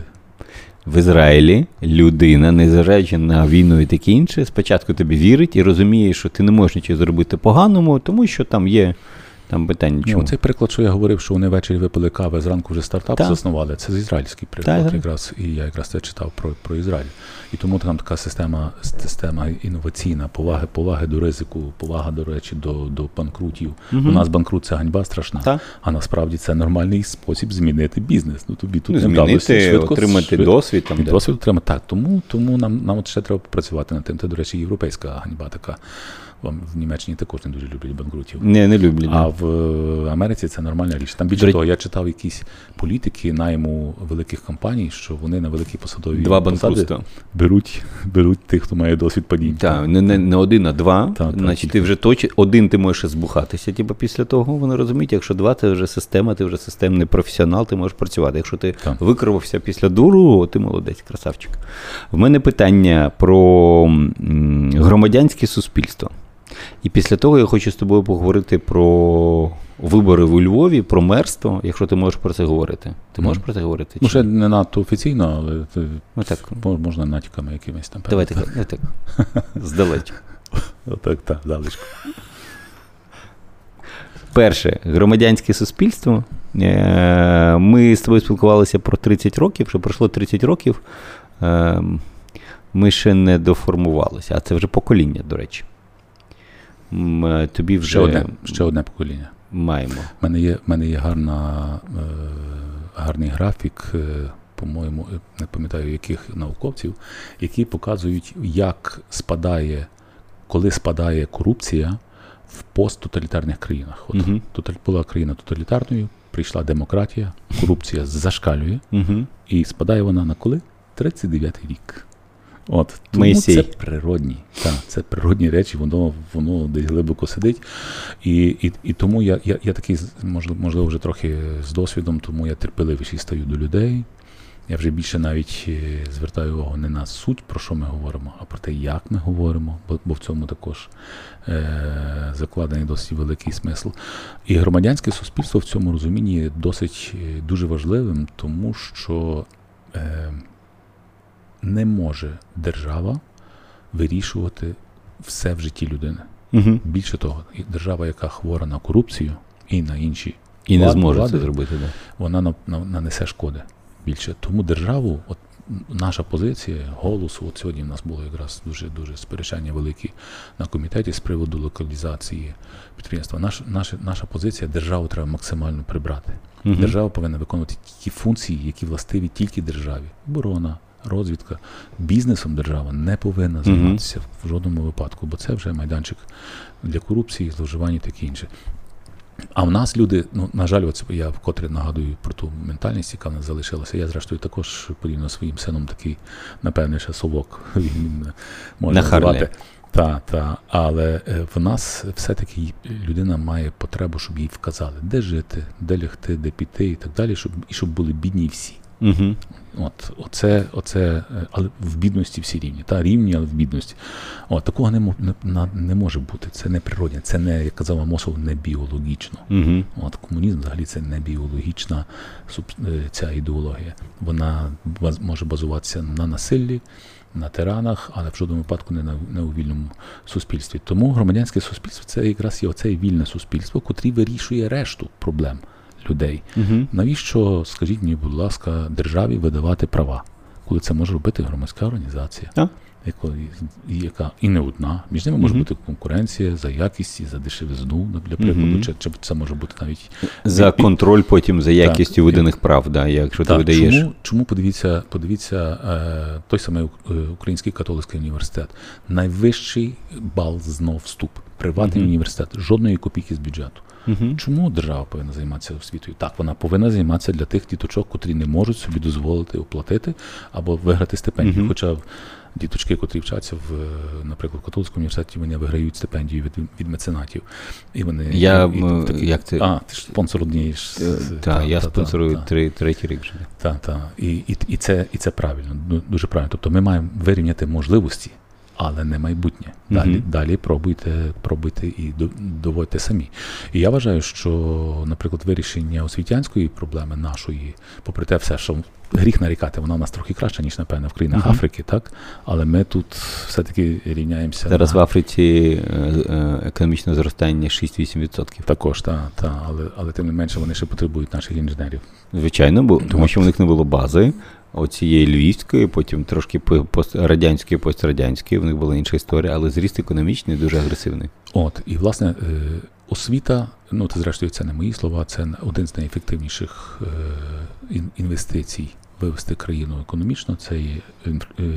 В Ізраїлі людина, незважаючи на війну і таке інше, спочатку тобі вірить і розуміє, що ти не можеш нічого зробити поганому, тому що там є там питання чому. Цей приклад, що я говорив, що вони ввечері випили кави, зранку вже стартап так. заснували. Це з ізраїльський приклад, так, якраз і я якраз це читав про про Ізраїль. І тому там така система система інноваційна, поваги, поваги до ризику, повага, до речі, до до банкрутів. Угу. У нас банкрут це ганьба страшна, так. а насправді це нормальний спосіб змінити бізнес. Ну тобі тут ну, змінити, швидко, отримати швидко, досвід там. Досвід отримати. Так, тому тому нам нам от ще треба попрацювати над тим. Це, до речі, європейська ганьба така. В Німеччині також не дуже люблять банкрутів. Не, не люблять. А в Америці це нормальна річ. Там більше того, я читав якісь політики найму великих компаній, що вони на великі посадові два посади беруть беруть тих, хто має досвід падіння. Так, не не, не один, а два. Так, Значить, так. ти вже точно один ти можеш збухатися, типу, після того. Вони розуміють, якщо два, це вже система, ти вже системний професіонал, ти можеш працювати. Якщо ти так. викривався після дуру, ти молодець, красавчик. В мене питання про громадянське суспільство. І після того я хочу з тобою поговорити про вибори в Львові, про мерство, якщо ти можеш про це говорити. Ти можеш про це говорити? Ну, ще не надто офіційно, але ти, ну, так. можна натяками якимись там. Давай так, не так. Здалечко. Отак, так, здалечко. Перше, громадянське суспільство. Е, ми з тобою спілкувалися про 30 років, що пройшло 30 років. Ем, ми ще не доформувалися, а це вже покоління, до речі. Е, тобі вже ще одне ще одне покоління. Маємо. У мене є в мене є гарна, е, гарний графік, е, по-моєму, не пам'ятаю яких науковців, які показують, як спадає, коли спадає корупція в посттоталітарних країнах. От угу. була країна тоталітарною, прийшла демократія, корупція зашкалює, угу. і спадає вона на коли? 39-й рік. От тому Моїсей. це природні. Так, це природні речі, воно воно десь глибоко сидить. І і, і тому я я, я такий, можливо, можливо, вже трохи з досвідом, тому я терпеливіший стаю до людей. Я вже більше навіть е, звертаю увагу не на суть, про що ми говоримо, а про те, як ми говоримо, бо, бо в цьому також е, закладений досить великий смисл. І громадянське суспільство в цьому розумінні досить е, дуже важливим, тому що е, не може держава вирішувати все в житті людини. Угу. Більше того, держава, яка хвора на корупцію і на інші, І не Влади- зможе влади- це зробити. Да. вона на- на- нанесе шкоди більше. Тому державу, от наша позиція, голосу, от сьогодні в нас було якраз дуже дуже сперечання великі на комітеті з приводу локалізації підприємства. Наш, наша, наша позиція державу треба максимально прибрати. Мгм. Держава повинна виконувати ті функції, які властиві тільки державі. Оборона, розвідка. Бізнесом держава не повинна займатися в жодному випадку, бо це вже майданчик для корупції, зловживань і таке інше. А в нас люди, ну на жаль, оце я вкотре нагадую про ту ментальність, яка в нас залишилася. Я, зрештою, також порівняно своїм сином такий, напевне, ще совок він може називати. Та, та, але е, в нас все-таки людина має потребу, щоб їй вказали, де жити, де лягти, де піти і так далі, щоб і щоб були бідні всі. Угу. От, оце, оце, е, але в бідності всі рівні. Та рівні, але в бідності. От, такого не, не, не може бути. Це не природне, це не, як казав Амосов, не біологічно. Угу. От комунізм взагалі це не біологічна е, ця ідеологія. Вона баз- може базуватися на насиллі, на тиранах, але в жодному випадку не, на, не у вільному суспільстві. Тому громадянське суспільство це якраз є оце вільне суспільство, котрі вирішує решту проблем людей. Угу. Навіщо, скажіть мені, будь ласка, державі видавати права, коли це може робити громадська організація? Яко- і- яка і не одна. Між ними може Мгм. бути конкуренція за якість і за дешевизну, ну, для прикладу, Мгм. чи, чи це може бути навіть За Від- контроль потім за якістю Так. виданих прав, да, якщо ти Так, видаєш. Чому, чому подивіться, подивіться е, той самий е, Український католицький університет, найвищий бал знов вступ, приватний Мгм. університет, жодної копійки з бюджету. Угу. Чому держава повинна займатися освітою? Так, вона повинна займатися для тих діточок, котрі не можуть собі дозволити оплатити або виграти стипендію. Хоча діточки, котрі вчаться в, е, наприклад, в католицькому університеті, вони виграють стипендію від, від меценатів. І вони Я, і, і, такі- як це- А, ти ж спонсор однієї ж Так, та, я та, спонсорую та, та. три, третій рік вже. Так, так. І, і, і, це, і це правильно, дуже правильно. Тобто ми маємо вирівняти можливості, але не майбутнє. Далі, Мгм. далі пробуйте, пробуйте і до- доводьте самі. І я вважаю, що, наприклад, вирішення освітянської проблеми нашої, попри те, все, що гріх нарікати, вона у нас трохи краща, ніж, напевно, в країнах Мгм. Африки, так? Але ми тут все-таки рівняємося. Зараз в. Африці е, е, економічне зростання 6-8%. Також, так, та, але, але тим не менше вони ще потребують наших інженерів. Звичайно, бо тому що в них не було бази. Оцієї львівської, потім трошки по- пострадянської, пострадянської, в них була інша історія, але зріст економічний дуже агресивний. От, і власне е, освіта, ну це зрештою це не мої слова, це один з найефективніших е, інвестицій вивести країну економічно. Це є е,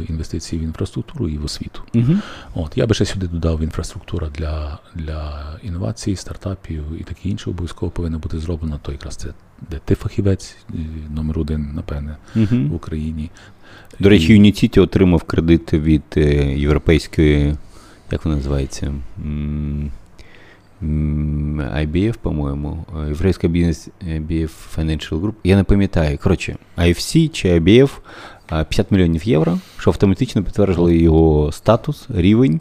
інвестиції в інфраструктуру і в освіту. Угу. От я би ще сюди додав інфраструктура для, для інновацій, стартапів і таке інше обов'язково повинно бути зроблено. То якраз це де ти фахівець е, номер один, напевне, в Угу. Україні. До речі, Юніціті отримав кредит від е, європейської, як вона називається? IBF, по-моєму, е, європейська бізнес IBF Financial Group. Я не пам'ятаю. Коротше, IFC чи IBF е, 50 мільйонів євро, що автоматично підтверджували його статус, рівень.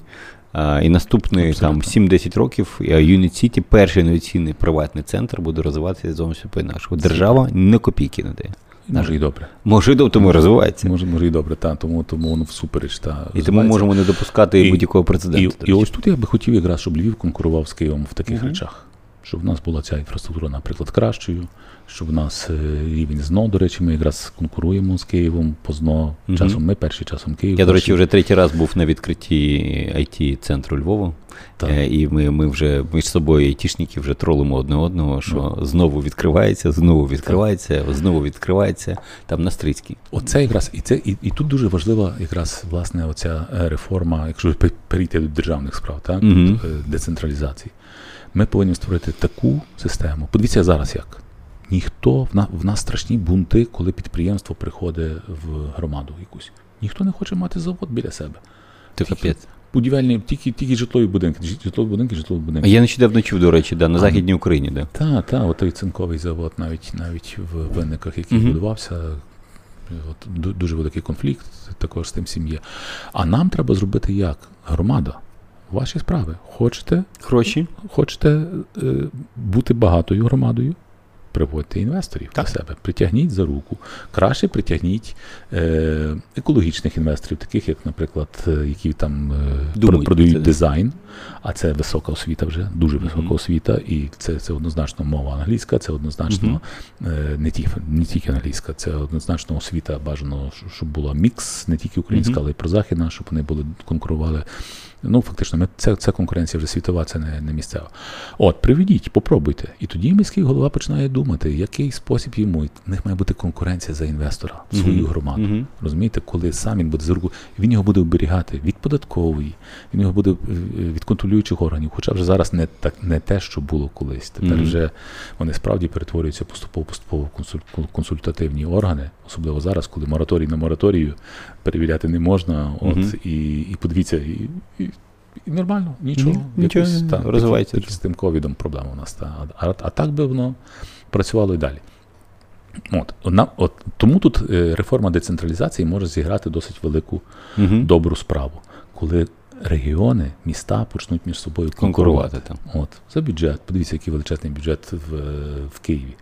І наступні там Абсолютно. 7-10 років Юніт Сіті, перший інноваційний приватний центр, буде розвиватися зовсім по-інакшому. Держава не копійки не дає. Може і добре. Може, і тому розвивається. Може, може і добре, та, тому, тому воно всупереч. Та, І тому можемо не допускати І- будь-якого І, і, і ось тут я би хотів якраз, щоб Львів конкурував з Києвом в таких угу. речах. Щоб в нас була ця інфраструктура, наприклад, кращою, щоб в нас е, рівень ЗНО, до речі, ми якраз конкуруємо з Києвом по ЗНО. Часом ми перші, часом Київ. Я, до речі, вже третій раз був на відкритті it центру Львова. Так. Е, І ми, ми вже між собою айтішники вже тролимо одне одного, що знову відкривається, знову відкривається, знову відкривається. Там на Стрийській. Оце якраз і це і, і тут дуже важлива якраз власне оця е, реформа, якщо перейти до державних справ, так е, децентралізації. Ми повинні створити таку систему. Подивіться зараз як. Ніхто в нас в нас страшні бунти, коли підприємство приходить в громаду якусь. Ніхто не хоче мати завод біля себе. Ти капець. Будівельні, тільки тільки житлові будинки, житлові будинки, житлові будинки. Я нещодавно чув, до речі, да, на А, Західній Україні, да. Так, так, от той цинковий завод, навіть навіть в винниках, який Мгм. будувався, от, дуже великий конфлікт також з тим всім є. А нам треба зробити як? Громада. Ваші справи. Хочете, Гроші. хочете е, бути багатою громадою? Приводьте інвесторів Так. до себе, притягніть за руку. Краще притягніть е, екологічних інвесторів, таких як, наприклад, е, які там е, Думають продають дизайн, а це висока освіта вже, дуже висока освіта, і це, це однозначно мова англійська, це однозначно е, не, ті, не тільки англійська, це однозначно освіта бажано, щоб була мікс, не тільки українська, але й прозахідна, щоб вони були конкурували. Ну, фактично, ми, це, це конкуренція вже світова, це не, не місцева. От, приведіть, попробуйте. І тоді міський голова починає думати, який спосіб йому. В них має бути конкуренція за інвестора, в свою Мгм. громаду. Мгм. Розумієте, коли сам він буде з руку, він його буде оберігати від податкової, він його буде е, від контролюючих органів. Хоча вже зараз не так не те, що було колись. Тепер Мгм. вже вони справді перетворюються поступово поступово в консуль- консультативні органи, особливо зараз, коли мораторій на мораторію перевіряти не можна. От Мгм. і, і подивіться, і, і, і нормально, нічого. Ні, нічого, Якось, та, розвивається. З тим ковідом проблема у нас. Та. А, а так би воно працювало і далі. От, одна, от, тому тут е, реформа децентралізації може зіграти досить велику Мгм. добру справу, коли регіони, міста почнуть між собою конкурувати. Конкурувати. От, за бюджет. Подивіться, який величезний бюджет в, в Києві.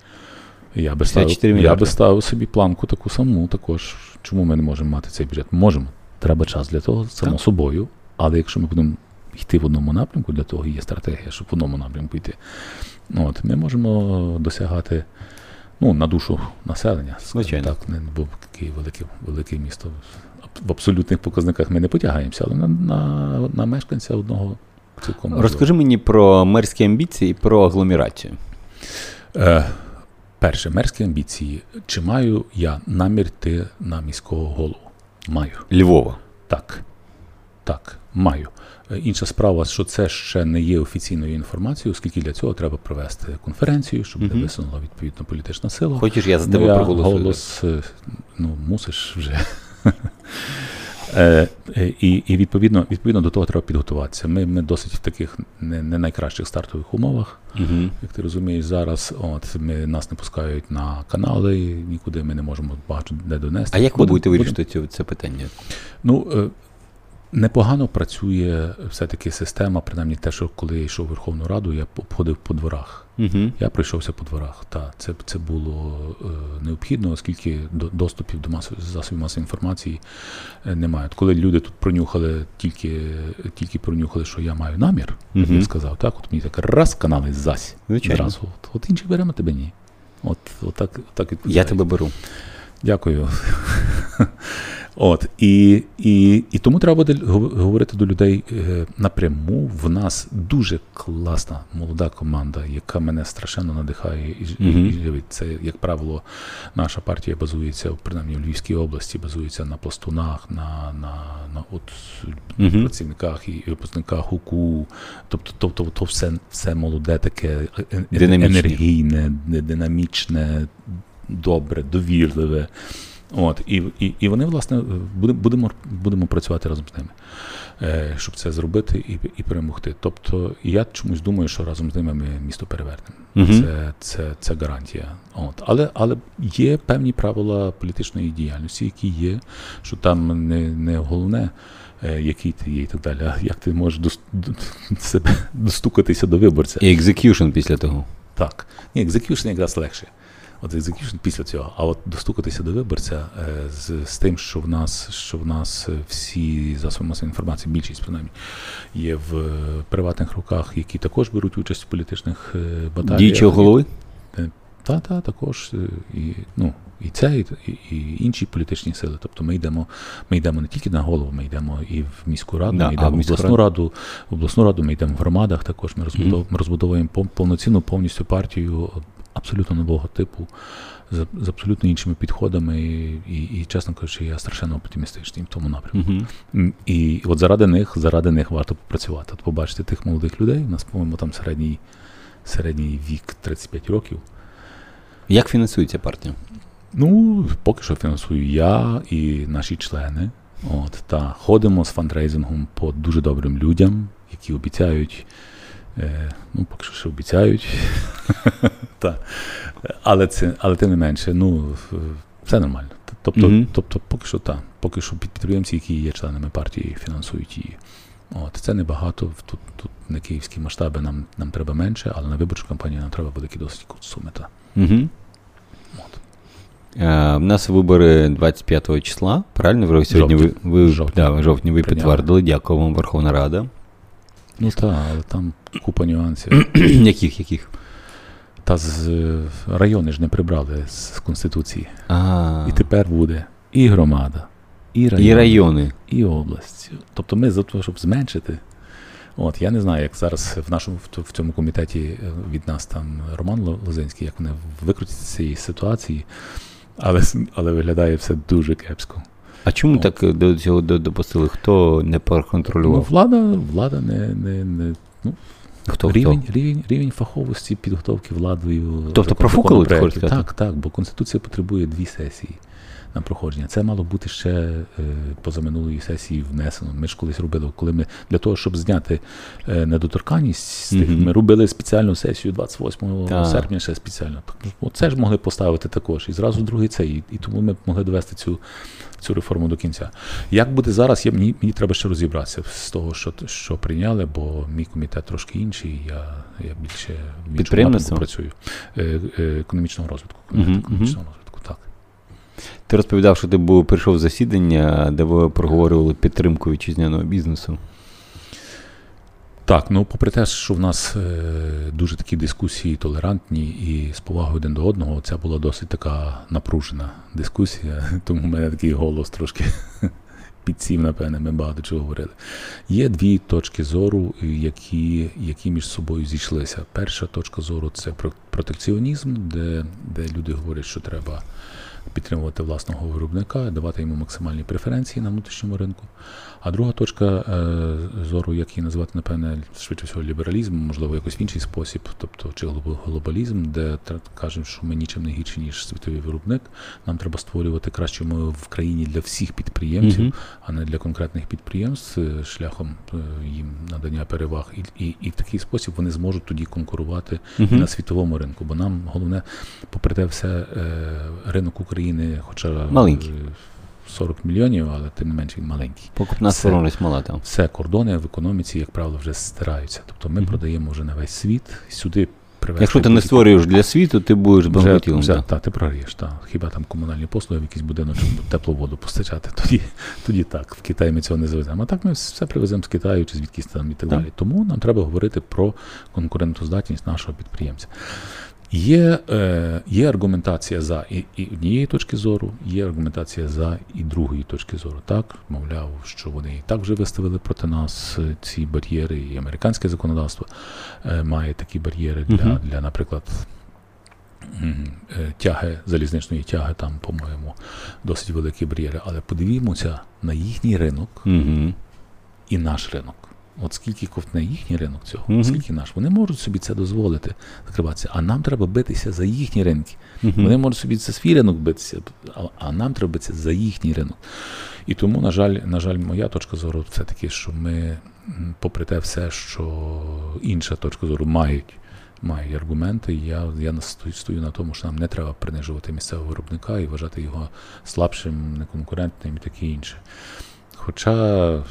Я би, 54 ставив, я би ставив собі планку таку саму також. Чому ми не можемо мати цей бюджет? Можемо. Треба час для того, само Так. собою. Але якщо ми будемо йти в одному напрямку, для того є стратегія, щоб в одному напрямку йти. От, ми можемо досягати ну, на душу населення. Звичайно. Так, не, бо Київ велике, велике місто. В абсолютних показниках ми не потягаємося, але на, на, на мешканця одного цілком. можливо. Розкажи мені про мерські амбіції і про агломерацію. Е, перше, мерські амбіції. Чи маю я намір йти на міського голову? Маю. Львова. Так. Так, маю. Е, Інша справа, що це ще не є офіційною інформацією, оскільки для цього треба провести конференцію, щоб Мгм. не висунула відповідна політична сила. Хочеш, я за тебе проголосую? голос, е, ну, мусиш вже. Е, е, І, і відповідно, відповідно до того треба підготуватися. Ми, ми досить в таких не, не найкращих стартових умовах. Мгм. Як ти розумієш, зараз от ми нас не пускають на канали, нікуди ми не можемо багато де донести. А як ви будете вирішити це питання? Ну е, непогано працює все-таки система, принаймні те, що коли я йшов в Верховну Раду, я обходив по дворах. Угу. Я пройшовся по дворах. Та це, це було е, необхідно, оскільки до, доступів до масових засобів масової інформації е, немає. От Коли люди тут пронюхали, тільки, тільки пронюхали, що я маю намір, як я сказав, так, от мені так раз канали зась. Звичайно. Зразу. От, от інших беремо, тебе ні. От, от так, так Я тебе беру. Дякую. От, і, і, і тому треба буде гов- говорити до людей е, напряму. В нас дуже класна молода команда, яка мене страшенно надихає і, Мгм. і живить. Це, як правило, наша партія базується, принаймні в Львівській області, базується на пластунах, на, на, на от, Мгм. працівниках і випускниках УКУ. Тобто, тобто то все, все молоде, таке е- е- енергійне, ди- динамічне, добре, довірливе. От, і, і, і вони, власне, будемо, будемо працювати разом з ними, е, щоб це зробити і, і перемогти. Тобто, я чомусь думаю, що разом з ними ми місто перевернемо. Мгм. Це, це, це гарантія. От. Але, але є певні правила політичної діяльності, які є, що там не, не головне, е, який ти є і так далі, а як ти можеш дос, до, себе достукатися до виборця. І execution після того. Так. Ні, execution якраз легше. От execution після цього. А от достукатися до виборця е, з, з тим, що в нас, що в нас е, всі засоби масової інформації, більшість принаймні, є в е, приватних руках, які також беруть участь в політичних баталіях. Діючого голови? Та, та, також і, ну, і це, і, і, інші політичні сили. Тобто ми йдемо, ми йдемо не тільки на голову, ми йдемо і в міську раду, Да, ми йдемо в обласну раду, в обласну раду, ми йдемо в громадах також. Ми розбудовуємо пов- повноцінну повністю партію абсолютно нового типу, з, з абсолютно іншими підходами. І, і, і, чесно кажучи, я страшенно оптимістичний в тому напрямку. Угу. М, І от заради них, заради них варто попрацювати. От побачити тих молодих людей. У нас, по-моєму, там середній, середній вік 35 років. Як фінансується партія? Ну, поки що фінансую я і наші члени. От, Та ходимо з фандрейзингом по дуже добрим людям, які обіцяють. Е, ну, поки що ще обіцяють. та. Але це, але тим не менше, ну, все нормально. Тобто, Мгм. тобто поки що так. Поки що підприємці, які є членами партії, фінансують її. От, це небагато. Тут, тут не київські масштаби, нам, нам треба менше, але на виборчу кампанію нам треба великі досить суми. Та. Угу. От. Е, в нас вибори 25 числа. Правильно? Ви сьогодні ви, ви, Жовтні. Да, жовтні ви підтвердили. Дякую вам, Верховна Рада. Ну так, але там купа нюансів. яких, яких? Та з райони ж не прибрали з Конституції. А, І тепер буде і громада, і райони, і райони. і область. Тобто ми за те, щоб зменшити. От, я не знаю, як зараз в нашому в цьому комітеті е, від нас там Роман Ло- Лозинський, як вони викрутять з цієї ситуації, але, але виглядає все дуже кепсько. А чому От. так е, до цього допустили? Хто не Ну, проконтролював? влада, влада не, не, не хто, рівень, хто? рівень, рівень фаховості підготовки владою. Тобто профукали? Так, так, бо Конституція потребує дві сесії на проходження. Це мало бути ще е, позаминулої сесії внесено. Ми ж колись робили, коли ми для того, щоб зняти е, недоторканність тих, Мгм. ми робили спеціальну сесію 28 Так. серпня, ще спеціально. Це ж могли поставити також. І зразу другий цей. І, і тому ми могли довести цю, цю реформу до кінця. Як буде зараз, я, мені, мені треба ще розібратися з того, що, що прийняли, бо мій комітет трошки інший. Я, я більше в іншому працюю. Е, е, економічного розвитку. Комітет мгм. економічного розвитку. Ти розповідав, що ти був прийшов засідання, де ви проговорювали підтримку вітчизняного бізнесу. Так, ну попри те, що в нас е, дуже такі дискусії толерантні і з повагою один до одного, це була досить така напружена дискусія, тому в мене такий голос трошки підсів, напевне, ми багато чого говорили. Є дві точки зору, е, які, які між собою зійшлися. Перша точка зору це протекціонізм, де, де люди говорять, що треба підтримувати власного виробника, давати йому максимальні преференції на внутрішньому ринку. А друга точка е, зору, як її назвати, напевне, швидше всього, лібералізм, можливо, якось в інший спосіб, тобто чи глобалізм, де кажемо, що ми нічим не гірші, ніж світовий виробник. Нам треба створювати кращі умови в країні для всіх підприємців, Мгм. а не для конкретних підприємств е, шляхом е, їм надання переваг. І, і, і в такий спосіб вони зможуть тоді конкурувати Мгм. на світовому ринку. Бо нам головне, попри те, все ринок України, хоча Маленький. е, 40 мільйонів, але тим не менше він маленький. Покупна спроможність мала там. Все кордони в економіці, як правило, вже стираються. Тобто ми Мгм. продаємо вже на весь світ. Сюди привезти Якщо ти не створюєш для світу, ти будеш банкрутілом. вже, та, ти програєш. Та. Хіба там комунальні послуги, в якийсь будиночок теплу воду постачати, тоді, тоді так. В Китаї ми цього не завеземо. А так ми все привеземо з Китаю чи звідкись там і так Так. далі. Тому нам треба говорити про конкурентоздатність нашого підприємця. Є, е, є аргументація за і, і однієї точки зору, є аргументація за і другої точки зору. Так, мовляв, що вони і так вже виставили проти нас е, ці бар'єри, і американське законодавство е, має такі бар'єри для, Мгм. для наприклад, е, тяги, залізничної тяги, там, по-моєму, досить великі бар'єри. Але подивімося на їхній ринок Угу. і наш ринок. От скільки ковтне їхній ринок цього, Мгм. скільки наш. Вони можуть собі це дозволити закриватися, а нам треба битися за їхні ринки. Вони Угу. можуть собі за свій ринок битися, а, а нам треба битися за їхній ринок. І тому, на жаль, на жаль, моя точка зору це таки, що ми, попри те все, що інша точка зору мають. Мають аргументи, я, я стою на тому, що нам не треба принижувати місцевого виробника і вважати його слабшим, неконкурентним і таке інше. Хоча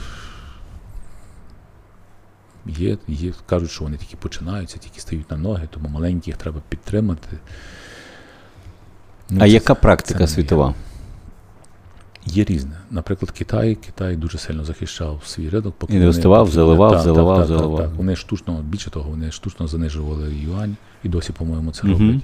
є, є, кажуть, що вони тільки починаються, тільки стають на ноги, тому маленьких треба підтримати. Ну, А це- яка практика світова? Є різне. Наприклад, Китай, Китай дуже сильно захищав свій ринок, поки Інвестував, вони, заливав, заливав, заливав. Вони штучно, більше того, вони штучно занижували юань і досі, по-моєму, це Мгм. роблять.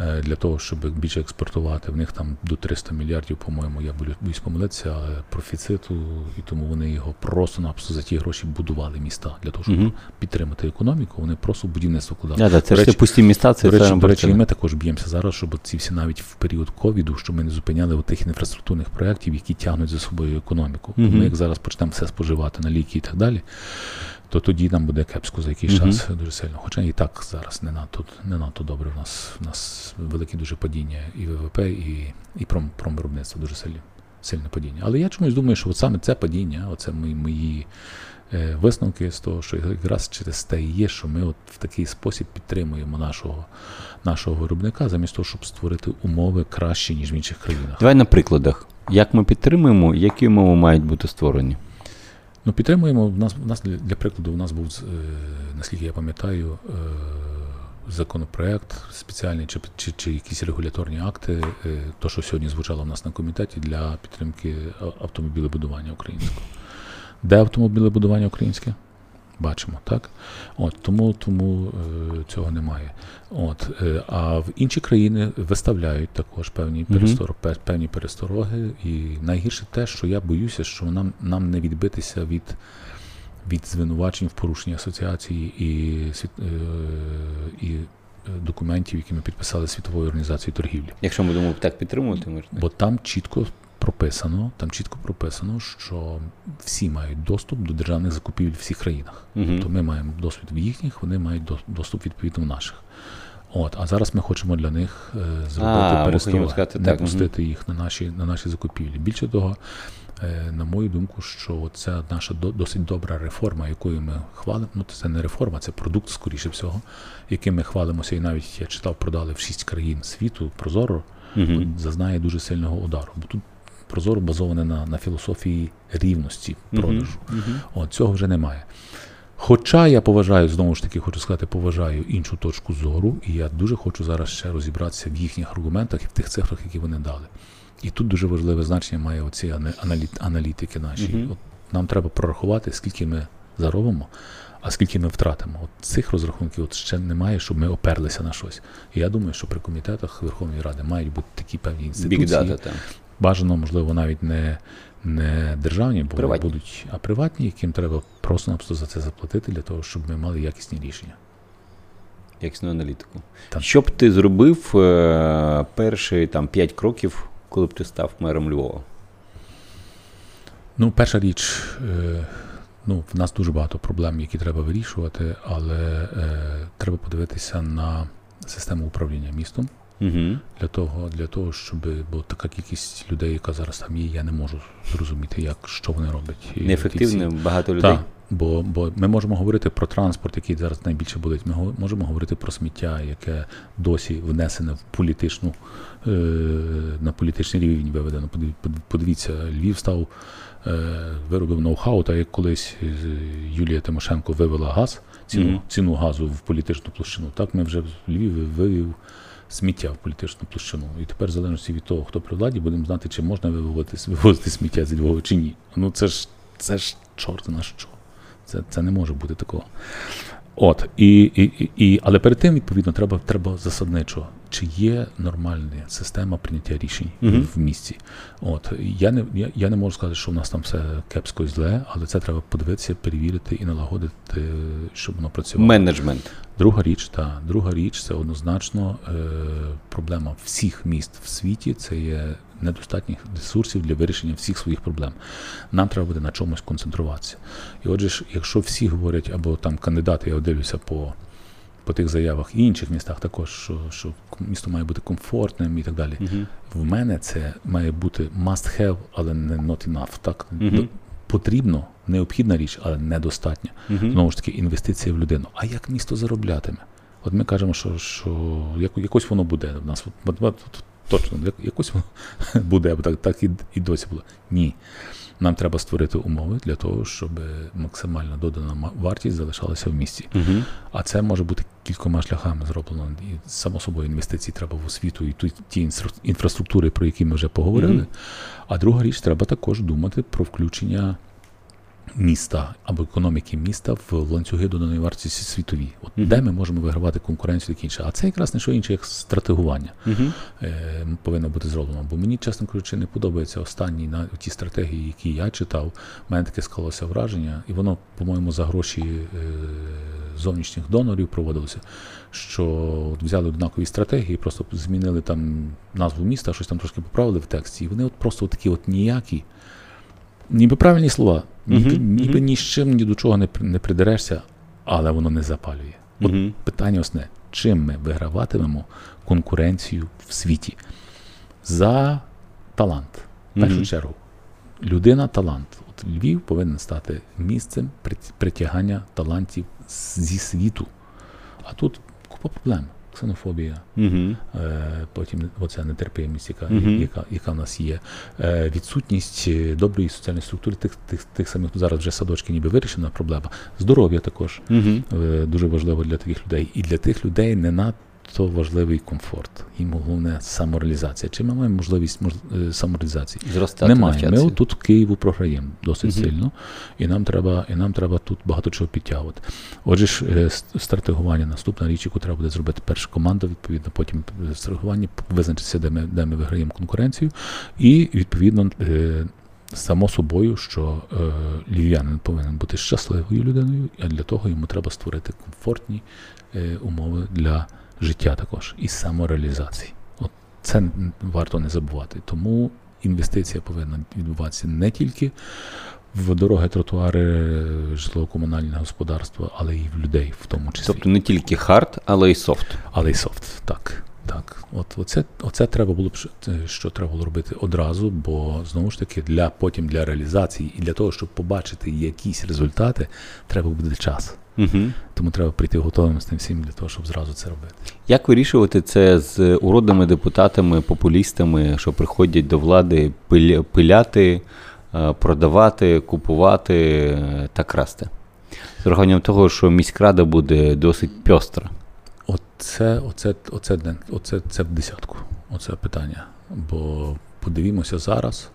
Е, Для того, щоб більше експортувати. В них там до 300 мільярдів, по-моєму, я боюсь- помилитися, але профіциту, і тому вони його просто-напросто за ті гроші будували міста для того, щоб Мгм. підтримати економіку. Вони просто будівництво вкладали. Да, да, це речі- пусті міста, це До речі, до речі, і ми також б'ємося зараз, щоб ці всі навіть в період ковіду, щоб ми не зупиняли тих інфраструктурних проєктів, які тягнуть за собою економіку. Мгм. Ми як зараз почнемо все споживати на ліки і так далі, то тоді нам буде кепсько за якийсь Мгм. час дуже сильно. Хоча і так зараз не надто, не надто добре. У нас, у нас велике дуже падіння і ВВП, і, і пром, промвиробництво дуже сильне, сильне падіння. Але я чомусь думаю, що от саме це падіння, оце мої, мої е, висновки з того, що якраз через те і є, що ми от в такий спосіб підтримуємо нашого, нашого виробника, замість того, щоб створити умови кращі, ніж в інших країнах. Давай на прикладах. Як ми підтримуємо, які умови мають бути створені? Ну, підтримуємо. В нас, в нас для, прикладу, у нас був, е, наскільки я пам'ятаю, е, законопроект спеціальний чи, чи, чи якісь регуляторні акти, е, то, що сьогодні звучало в нас на комітеті для підтримки автомобілебудування українського. Де автомобілебудування українське? Бачимо, так? От, тому тому е, цього немає. От, е, а в інші країни виставляють також певні, Мгм. перестор, певні перестороги. І найгірше те, що я боюся, що нам, нам не відбитися від, від звинувачень в порушенні асоціації і, е, і е, документів, які ми підписали Світовою організацією торгівлі. Якщо ми будемо так підтримувати, можна. Бо там чітко прописано, там чітко прописано, що всі мають доступ до державних закупівель в всіх країнах. Мгм. То ми маємо досвід в їхніх, вони мають до- доступ відповідно в наших. От, а зараз ми хочемо для них е, зробити сказати не так, пустити їх на наші, на наші закупівлі. Більше того, е, на мою думку, що це наша до- досить добра реформа, якою ми хвалимо. Ну, це не реформа, це продукт, скоріше всього, яким ми хвалимося. І навіть я читав, продали в шість країн світу Прозоро, от зазнає дуже сильного удару. Бо тут Прозоро базоване на, на філософії рівності продажу. Мгм. От цього вже немає. Хоча я поважаю, знову ж таки, хочу сказати, поважаю іншу точку зору, і я дуже хочу зараз ще розібратися в їхніх аргументах і в тих цифрах, які вони дали. І тут дуже важливе значення має оці аналіт- аналітики наші. Мгм. От нам треба прорахувати, скільки ми заробимо, а скільки ми втратимо. От цих розрахунків от ще немає, щоб ми оперлися на щось. І я думаю, що при комітетах Верховної Ради мають бути такі певні інституції. Там. Бажано, можливо, навіть не, не державні, бо Приватні. будуть, а приватні, яким треба просто-напросто за це заплатити для того, щоб ми мали якісні рішення. Якісну аналітику. Так. Що б ти зробив е, перші там 5 кроків, коли б ти став мером Львова? Ну, перша річ, е, ну, в нас дуже багато проблем, які треба вирішувати, але е, треба подивитися на систему управління містом. Угу. Для того, для того, щоб бо така кількість людей, яка зараз там є, я не можу зрозуміти, як що вони роблять. Неефективно, багато людей. Так, бо, бо ми можемо говорити про транспорт, який зараз найбільше болить. Ми можемо говорити про сміття, яке досі внесене в політичну, е, на політичний рівень виведено. Подив- подив- Подивіться, Львів став, е, виробив ноу-хау, та як колись е, Юлія Тимошенко вивела газ, ціну, Мгм. ціну газу в політичну площину. Так ми вже в Львів вивів сміття в політичну площину. І тепер, в залежності від того, хто при владі, будемо знати, чи можна вивозити, вивозити сміття з Львова чи ні. Ну це ж це ж чорт на що. Це, це не може бути такого. От, і, і, і, але перед тим, відповідно, треба, треба засадничо, чи є нормальна система прийняття рішень Мгм. в місті. От, я, не, я, я не можу сказати, що в нас там все кепсько і зле, але це треба подивитися, перевірити і налагодити, щоб воно працювало. Менеджмент. Друга річ, та друга річ це однозначно е, проблема всіх міст в світі. Це є недостатніх ресурсів для вирішення всіх своїх проблем. Нам треба буде на чомусь концентруватися. І отже, ж, якщо всі говорять, або там кандидати, я дивлюся по, по тих заявах і інших містах також, що, що місто має бути комфортним і так далі. Угу. В мене це має бути must have, але не not enough. Так Мгм. потрібно, необхідна річ, але недостатня. Угу. Знову ж таки, інвестиція в людину. А як місто зароблятиме? От ми кажемо, що, що як, якось воно буде в нас. От, от, от, точно, як, якось воно буде, бо так, так і, і досі було. Ні. Нам треба створити умови для того, щоб максимально додана вартість залишалася в місті. Угу. А це може бути кількома шляхами зроблено. І само собою інвестиції треба в освіту і ту- ті інфраструктури, про які ми вже поговорили. Угу. А друга річ, треба також думати про включення міста або економіки міста в ланцюги доданої вартості світові. От Мгм. де ми можемо вигравати конкуренцію таке інше. А це якраз не що інше, як стратегування Угу. е, повинно бути зроблено. Бо мені, чесно кажучи, не подобаються останні на ті стратегії, які я читав. У мене таке склалося враження, і воно, по-моєму, за гроші е, зовнішніх донорів проводилося. Що от взяли однакові стратегії, просто змінили там назву міста, щось там трошки поправили в тексті, і вони от просто такі от ніякі. Ніби правильні слова, Ніби, Мгм, ніби ні з чим ні до чого не, не придерешся, але воно не запалює. От Мгм. питання основне, чим ми виграватимемо конкуренцію в світі? За талант. В першу чергу, людина талант. От Львів повинен стати місцем притягання талантів зі світу. А тут купа проблем. Ксенофобія, е, потім оця нетерпимість, яка, Мгм. яка, яка в нас є, відсутність доброї соціальної структури, тих, тих, тих самих зараз вже садочки ніби вирішена проблема. Здоров'я також е, дуже важливо для таких людей. І для тих людей не надто важливий комфорт. Їм головне самореалізація. Чи ми маємо можливість мож, е, самореалізації? Зростати Немає. Ми тут Києву програємо досить Мгм. сильно, і нам треба, і нам треба тут багато чого підтягувати. Отже ж, е, стратегування, наступна річ, яку треба буде зробити перша команда, відповідно, потім е, стратегування, визначитися, де ми, де ми виграємо конкуренцію, і відповідно. Само собою, що е, львів'янин повинен бути щасливою людиною, а для того йому треба створити комфортні е, умови для життя також і самореалізації. От це варто не забувати. Тому інвестиція повинна відбуватися не тільки в дороги, тротуари, е, житлово-комунальне господарство, але і в людей в тому числі. Тобто не тільки hard, але й soft. Але й soft, так. Так, от оце, оце треба було б що треба було робити одразу, бо знову ж таки для потім для реалізації і для того, щоб побачити якісь результати, треба буде час. Угу. Тому треба прийти готовим з тим всім для того, щоб зразу це робити. Як вирішувати це з уродними депутатами, популістами, що приходять до влади пиля- пиляти, е, продавати, купувати е, та красти? З урахуванням того, що міськрада буде досить пьостра. Оце, оце, оце, оце, оце це в десятку. Оце питання. Бо подивімося зараз.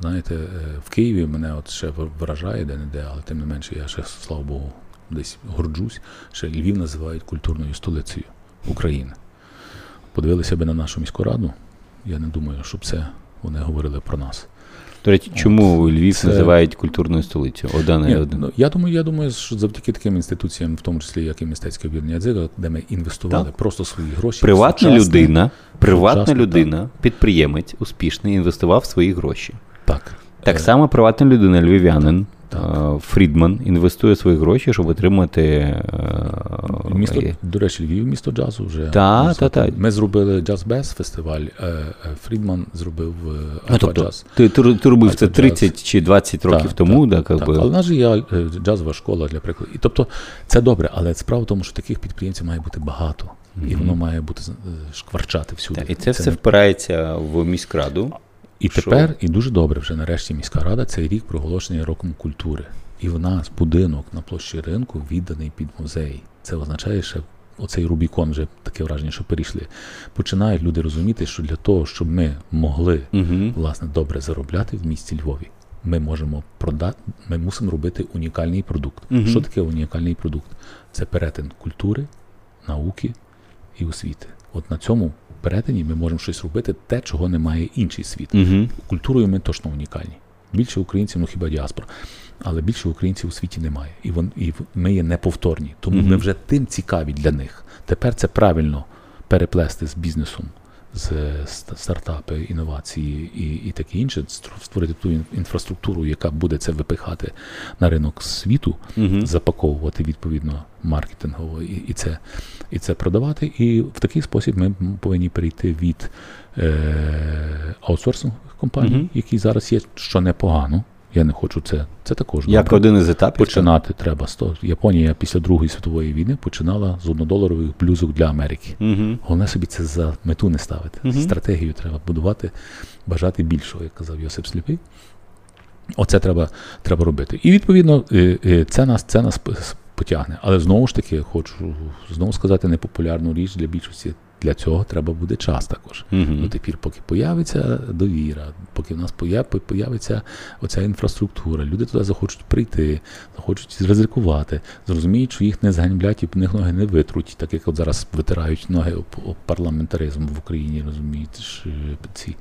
Знаєте, е, в Києві мене от ще вражає де-не-де, але тим не менше я ще, слава Богу, десь горджусь, що Львів називають культурною столицею України. Подивилися би на нашу міську раду. Я не думаю, щоб це вони говорили про нас. До речі, чому Львів це- називають культурною столицею? Один Ні, один. ну, я думаю, я думаю, що завдяки таким інституціям, в тому числі як і мистецьке об'єднання «Дзига», де ми інвестували Так. просто свої гроші. Приватна людина, приватна людина, підприємець успішний, інвестував свої гроші. Так. Так Е, само приватна людина, львів'янин, Так. е, Фрідман, інвестує свої гроші, щоб отримати. е, Місто, е, до речі, Львів місто джазу вже. Та, та, та. Ми зробили Jazz Без фестиваль. Фрідман зробив Ну, тобто, Джаз. ти, ти, ти робив це Альфа 30 чи 20 років Так, тому, так, так, Так, але в нас же є джазова школа для прикладу. І тобто це добре, але справа в тому, що таких підприємців має бути багато. І воно має бути шкварчати всюди. Так, і це, все не- впирається в міськраду. І тепер, і дуже добре, вже нарешті міська рада цей рік проголошений роком культури. І в нас будинок на площі ринку відданий під музей. Це означає, що оцей Рубікон вже таке враження, що перейшли. Починають люди розуміти, що для того, щоб ми могли Угу. власне добре заробляти в місті Львові, ми можемо продати, ми мусимо робити унікальний продукт. Мгм. Що таке унікальний продукт? Це перетин культури, науки і освіти. От на цьому перетині ми можемо щось робити, те, чого немає інший світ. Угу. Культурою ми точно унікальні. Більше українців, ну хіба діаспора. Але більше українців у світі немає. І, вон, і ми є неповторні. Тому угу. ми вже тим цікаві для них. Тепер це правильно переплести з бізнесом, з стартапи, інновації і, і таке інше, створити ту ін- інфраструктуру, яка буде це випихати на ринок світу, Угу. запаковувати відповідно маркетингово і, і, це, і це продавати. І в такий спосіб ми повинні перейти від е, аутсорсингових компаній, Мгм. які зараз є, що непогано. Я не хочу це. Це також Як добре. один із етапів. починати треба. Японія після Другої світової війни починала з однодоларових блюзок для Америки. Угу. Головне собі це за мету не ставити. Мгм. Стратегію треба будувати, бажати більшого, як казав Йосип Сліпий. Оце треба, треба робити. І відповідно е, е, це нас, це нас потягне. Але знову ж таки, хочу знову сказати непопулярну річ для більшості. Для цього треба буде час також. Угу. Тих пір, поки появиться довіра, поки в нас появиться оця інфраструктура, люди туди захочуть прийти, захочуть ризикувати, зрозуміють, що їх не зганьблять і в них ноги не витруть, так як от зараз витирають ноги об, об парламентаризм в Україні, розумієте, е, ці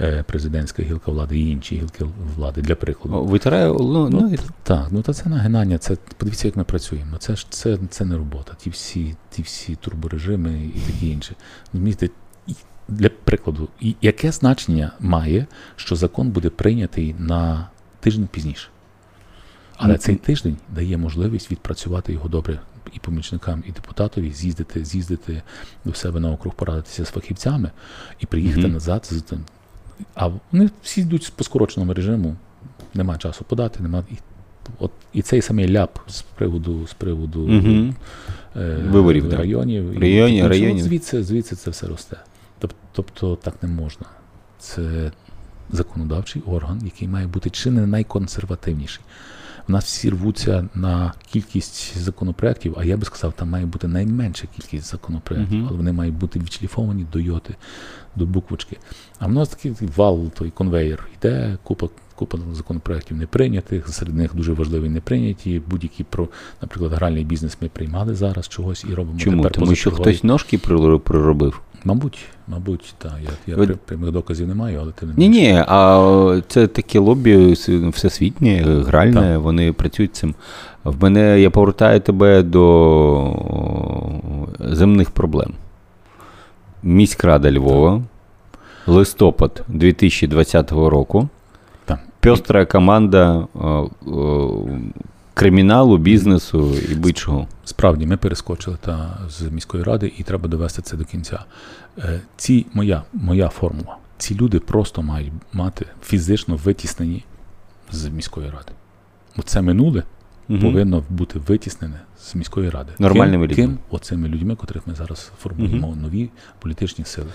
е, президентська гілка влади і інші гілки влади, для прикладу. Витираю ну, Ну. Так, ну та це нагинання, це подивіться, як ми працюємо. Ну, Це ж це, це не робота. Ті всі, ті всі турборежими і таке інше. Розумієте, для прикладу, яке значення має, що закон буде прийнятий на тиждень пізніше? Але Ну, цей тиждень дає можливість відпрацювати його добре і помічникам, і депутатові, з'їздити, з'їздити до себе на округ, порадитися з фахівцями і приїхати Мгм. назад. з тим. А вони всі йдуть по скороченому режиму, немає часу подати, немає. От, і цей самий ляп з приводу, з приводу Угу. е, Виборів, да. районів. і Районів, районів. Звідси, звідси це все росте. Тоб- Тобто так не можна. Це законодавчий орган, який має бути чи не найконсервативніший. У нас всі рвуться на кількість законопроєктів, а я би сказав, там має бути найменша кількість законопроєктів, Мгм. але вони мають бути відшліфовані до йоти, до буквочки. А в нас такий вал, той конвейер йде, купа, купа законопроєктів не прийнятих, серед них дуже важливі не прийняті. Будь-які про, наприклад, гральний бізнес ми приймали зараз чогось і робимо Чому? тепер Тому що хтось ножки проробив. Мабуть, мабуть, так. Я, я Ви- прямих доказів не маю, але ти не Ні, ні, а це таке лобі всесвітнє, гральне, Так. вони працюють цим. В мене я повертаю тебе до земних проблем. Міськрада Львова, листопад 2020 року. Так. Пестра команда о, о, криміналу, бізнесу і будь-чого. Справді, ми перескочили та з міської ради, і треба довести це до кінця. Е, Ці моя, моя формула. Ці люди просто мають мати фізично витіснені з міської ради. Оце минуле Мгм. повинно бути витіснене з міської ради. Нормальними ким, людьми. Ким? Оцими людьми, котрих ми зараз формуємо, нові політичні сили.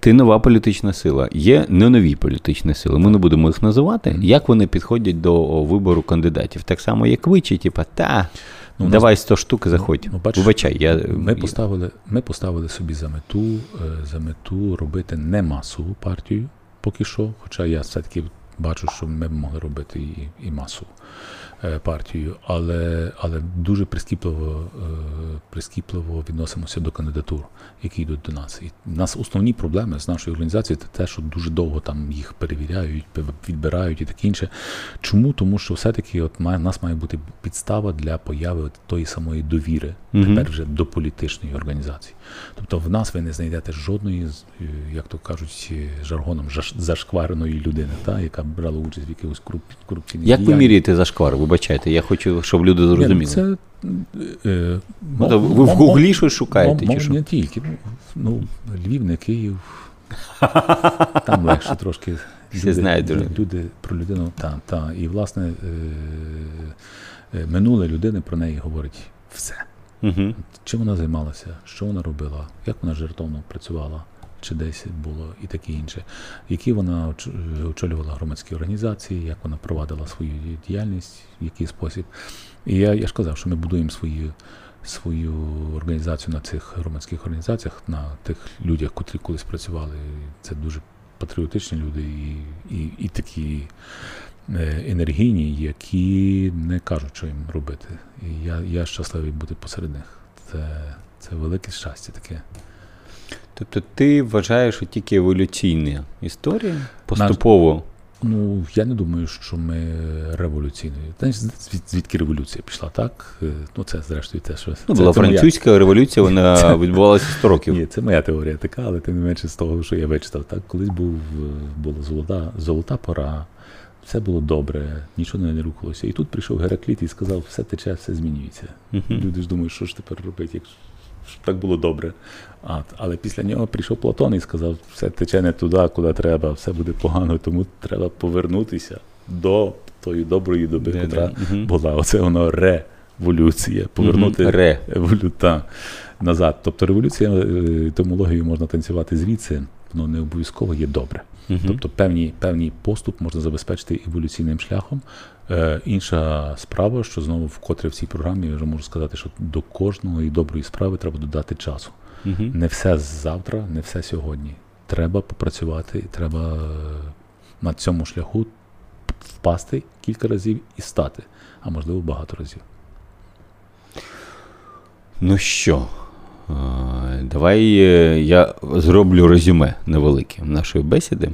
Ти нова політична сила. Є не нові політичні сили. Ми не будемо їх називати. Як вони підходять до вибору кандидатів? Так само, як ви, чи типа, та Ну, давай 100 штук заходь. ну, бачиш, Вибачай, я Ми поставили, ми поставили собі за мету, е, за мету робити не масову партію поки що. Хоча я все-таки бачу, що ми б могли робити і, і масову е, партію, але, але дуже прискіпливо, е, прискіпливо відносимося до кандидатур, які йдуть до нас. І в нас основні проблеми з нашою організацією це те, що дуже довго там їх перевіряють, пе- відбирають і таке інше. Чому? Тому що все-таки от має, нас має бути підстава для появи тої самої довіри Мгм. тепер вже до політичної організації. Тобто в нас ви не знайдете жодної, е, як то кажуть, е, жаргоном зашквареної людини, та, яка брала участь в якихось коруп... корупційних Як ви міряєте зашквар? Вибачайте, я хочу, щоб люди Ні, ну, зрозуміли. Це, е, Ну, то ви в Гуглі щось шукаєте, мо- чи що? Не тільки. Ну, ну, Львів, не Київ. Там легше трошки. Всі знають дуже. люди про людину. Та, та. І, власне, е, е, минуле людини про неї говорить все. Угу. Чим вона займалася, що вона робила, як вона жертовно працювала, чи десь було і таке інше, які вона очолювала громадські організації, як вона провадила свою діяльність, в який спосіб. І я, я ж казав, що ми будуємо свою, свою організацію на цих громадських організаціях, на тих людях, котрі колись працювали. Це дуже патріотичні люди і, і, і такі енергійні, які не кажуть, що їм робити. І я, я щасливий бути посеред них. Це, це велике щастя таке. Тобто ти вважаєш, що тільки еволюційна історія поступово. Ну, я не думаю, що ми звід, звідки революція пішла, так? Е, Ну, це зрештою те, що Ну, була це моя- французька революція, вона відбувалася 100 років. Ні, це моя теорія така, але тим не менше з того, що я вичитав. Так, колись був е, була золота, золота пора, все було добре, нічого не рухалося. І тут прийшов Геракліт і сказав, все тече, все змінюється. Мгм. Люди ж думають, що ж тепер робити, якщо так було добре. А, але після нього прийшов Платон і сказав, все тече не туди, куди треба, все буде погано, тому треба повернутися до тої доброї доби, Да-да. котра Мгм. була. Оце воно революція. Повернути Мгм. Ре. еволюта назад. Тобто революція, е, етимологію можна танцювати звідси, воно не обов'язково є добре. Мгм. Тобто певні, певний поступ можна забезпечити еволюційним шляхом. Е, інша справа, що знову вкотре в цій програмі я вже можу сказати, що до кожної доброї справи треба додати часу. Мгм. Не все завтра, не все сьогодні. Треба попрацювати, і треба е, на цьому шляху впасти кілька разів і стати, а можливо багато разів. Ну що, давай е, я зроблю резюме невелике нашої бесіди.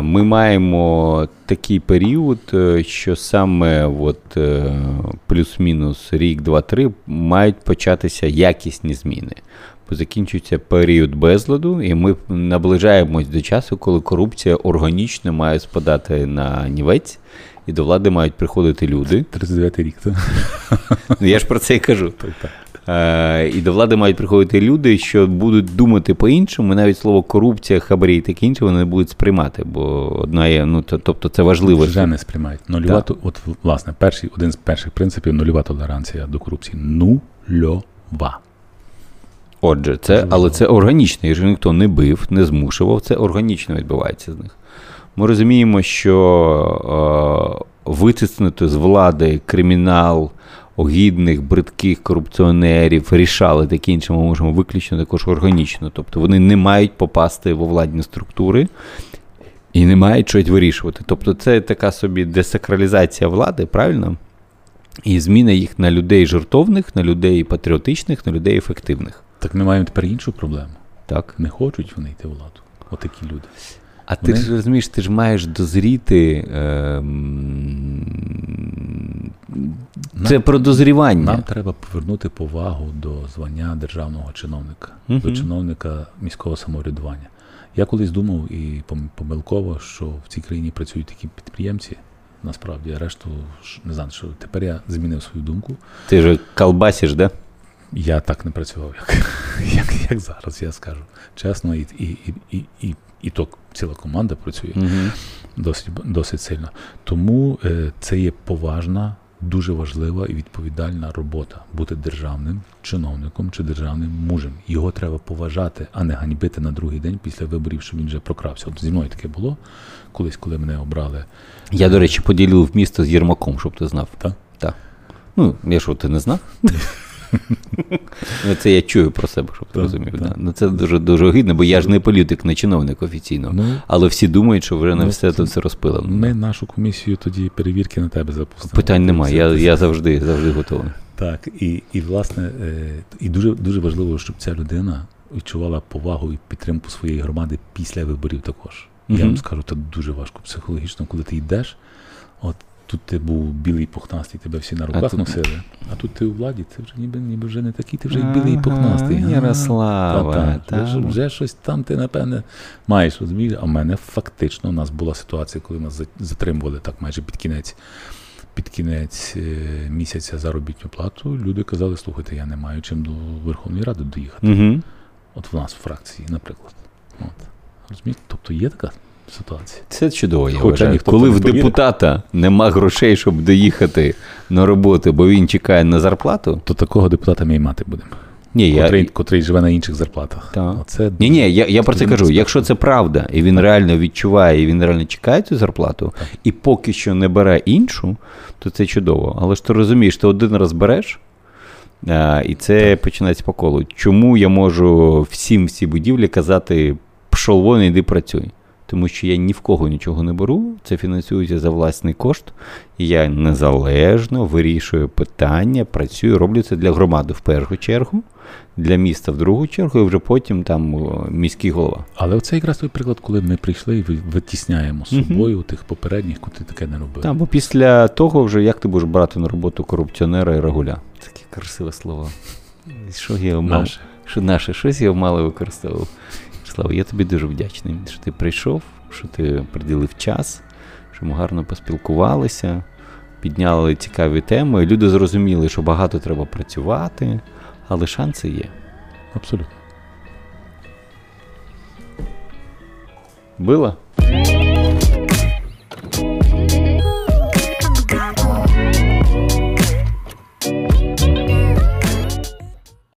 Ми маємо такий період, е, що саме от, е, плюс-мінус рік, два, три мають початися якісні зміни. Бо закінчується період безладу, і ми наближаємось до часу, коли корупція органічно має спадати на нівець, і до влади мають приходити люди. 39-й рік, так? Ну, Я ж про це і кажу. Е, І до влади мають приходити люди, що будуть думати по-іншому, і навіть слово корупція, хабарі і таке інше вони не будуть сприймати, бо одна є, ну то- тобто це важливо. Вже не сприймають. Нульова, то- от, власне, перший, один з перших принципів нульова толеранція до корупції. Нульова. Отже, це, але це органічно, якщо ніхто не бив, не змушував, це органічно відбувається з них. Ми розуміємо, що е, витиснути з влади кримінал огідних, бридких корупціонерів, рішали таке інше, ми можемо виключно також органічно. Тобто вони не мають попасти во владні структури і не мають щось вирішувати. Тобто це така собі десакралізація влади, правильно? І зміна їх на людей жертовних, на людей патріотичних, на людей ефективних. Так ми маємо тепер іншу проблему. Так. Не хочуть вони йти в владу. Отакі люди. А ти Вони- ж розумієш, ти ж маєш дозріти. ем, Це Нам- про дозрівання. Нам треба повернути повагу до звання державного чиновника, до чиновника міського самоврядування. Я колись думав і помилково, що в цій країні працюють такі підприємці. Насправді, решту не знаю, що тепер я змінив свою думку. Ти ж колбасиш, да? Я так не працював, як, як, як зараз, я скажу. Чесно, і, і, і, і, і, то ціла команда працює Угу. досить, досить сильно. Тому е, це є поважна, дуже важлива і відповідальна робота бути державним чиновником чи державним мужем. Його треба поважати, а не ганьбити на другий день після виборів, що він вже прокрався. От зі мною таке було колись, коли мене обрали. Я, до речі, поділив місто з Єрмаком, щоб ти знав. Так? Так. Ну, я що, ти не знав? Ну, Це я чую про себе, щоб ти розумів. да. Ну, це дуже дуже огидно, бо я ж не політик, не чиновник офіційно. Ну, Але всі думають, що вже не Ну, все це- все розпилено. ми нашу комісію тоді перевірки на тебе запустимо. Питань немає, я, я завжди, завжди готовий. Так, і, і власне, е, і дуже, дуже важливо, щоб ця людина відчувала повагу і підтримку своєї громади після виборів також. Я вам скажу, це дуже важко психологічно, коли ти йдеш. От тут ти був білий пухнастий, тебе всі на руках тут- носили, а тут ти у владі, ти вже ніби, ніби вже не такий, ти вже й білий пухнастий. Ярослава, та, та, вже, та. вже щось там ти, напевне, маєш, розумієш? А в мене фактично у нас була ситуація, коли нас затримували так майже під кінець. Під кінець е, місяця заробітну плату люди казали, слухайте, я не маю чим до Верховної Ради доїхати. Угу. От в нас в фракції, наприклад. От. Розумієте? Тобто є така ситуація. Це чудово, я Хоча вважаю. ніхто Коли в депутата нема грошей, щоб доїхати на роботу, бо він чекає на зарплату. То такого депутата ми і мати будемо. Ні, я... Котрий, котрий живе на інших зарплатах. Так. Оце Ні, ні, я, я про це кажу. Якщо це правда, і він реально відчуває, і він реально чекає цю зарплату, Так. і поки що не бере іншу, то це чудово. Але ж ти розумієш, ти один раз береш, а, і це починається по колу. Чому я можу всім всі будівлі казати, пшов вон, іди працюй? Тому що я ні в кого нічого не беру, це фінансується за власний кошт, і я незалежно вирішую питання, працюю, роблю це для громади в першу чергу, для міста в другу чергу, і вже потім там міський голова. Але оце якраз той приклад, коли ми прийшли і витісняємо з собою тих попередніх, котрі таке не робили. Там, бо після того вже як ти будеш брати на роботу корупціонера і регуля? Таке красиве слово. Що я мав? Наше. Що наше, щось я мало використовував. Слава, я тобі дуже вдячний, що ти прийшов, що ти приділив час, що ми гарно поспілкувалися, підняли цікаві теми. Люди зрозуміли, що багато треба працювати, але шанси є. Абсолютно. Було?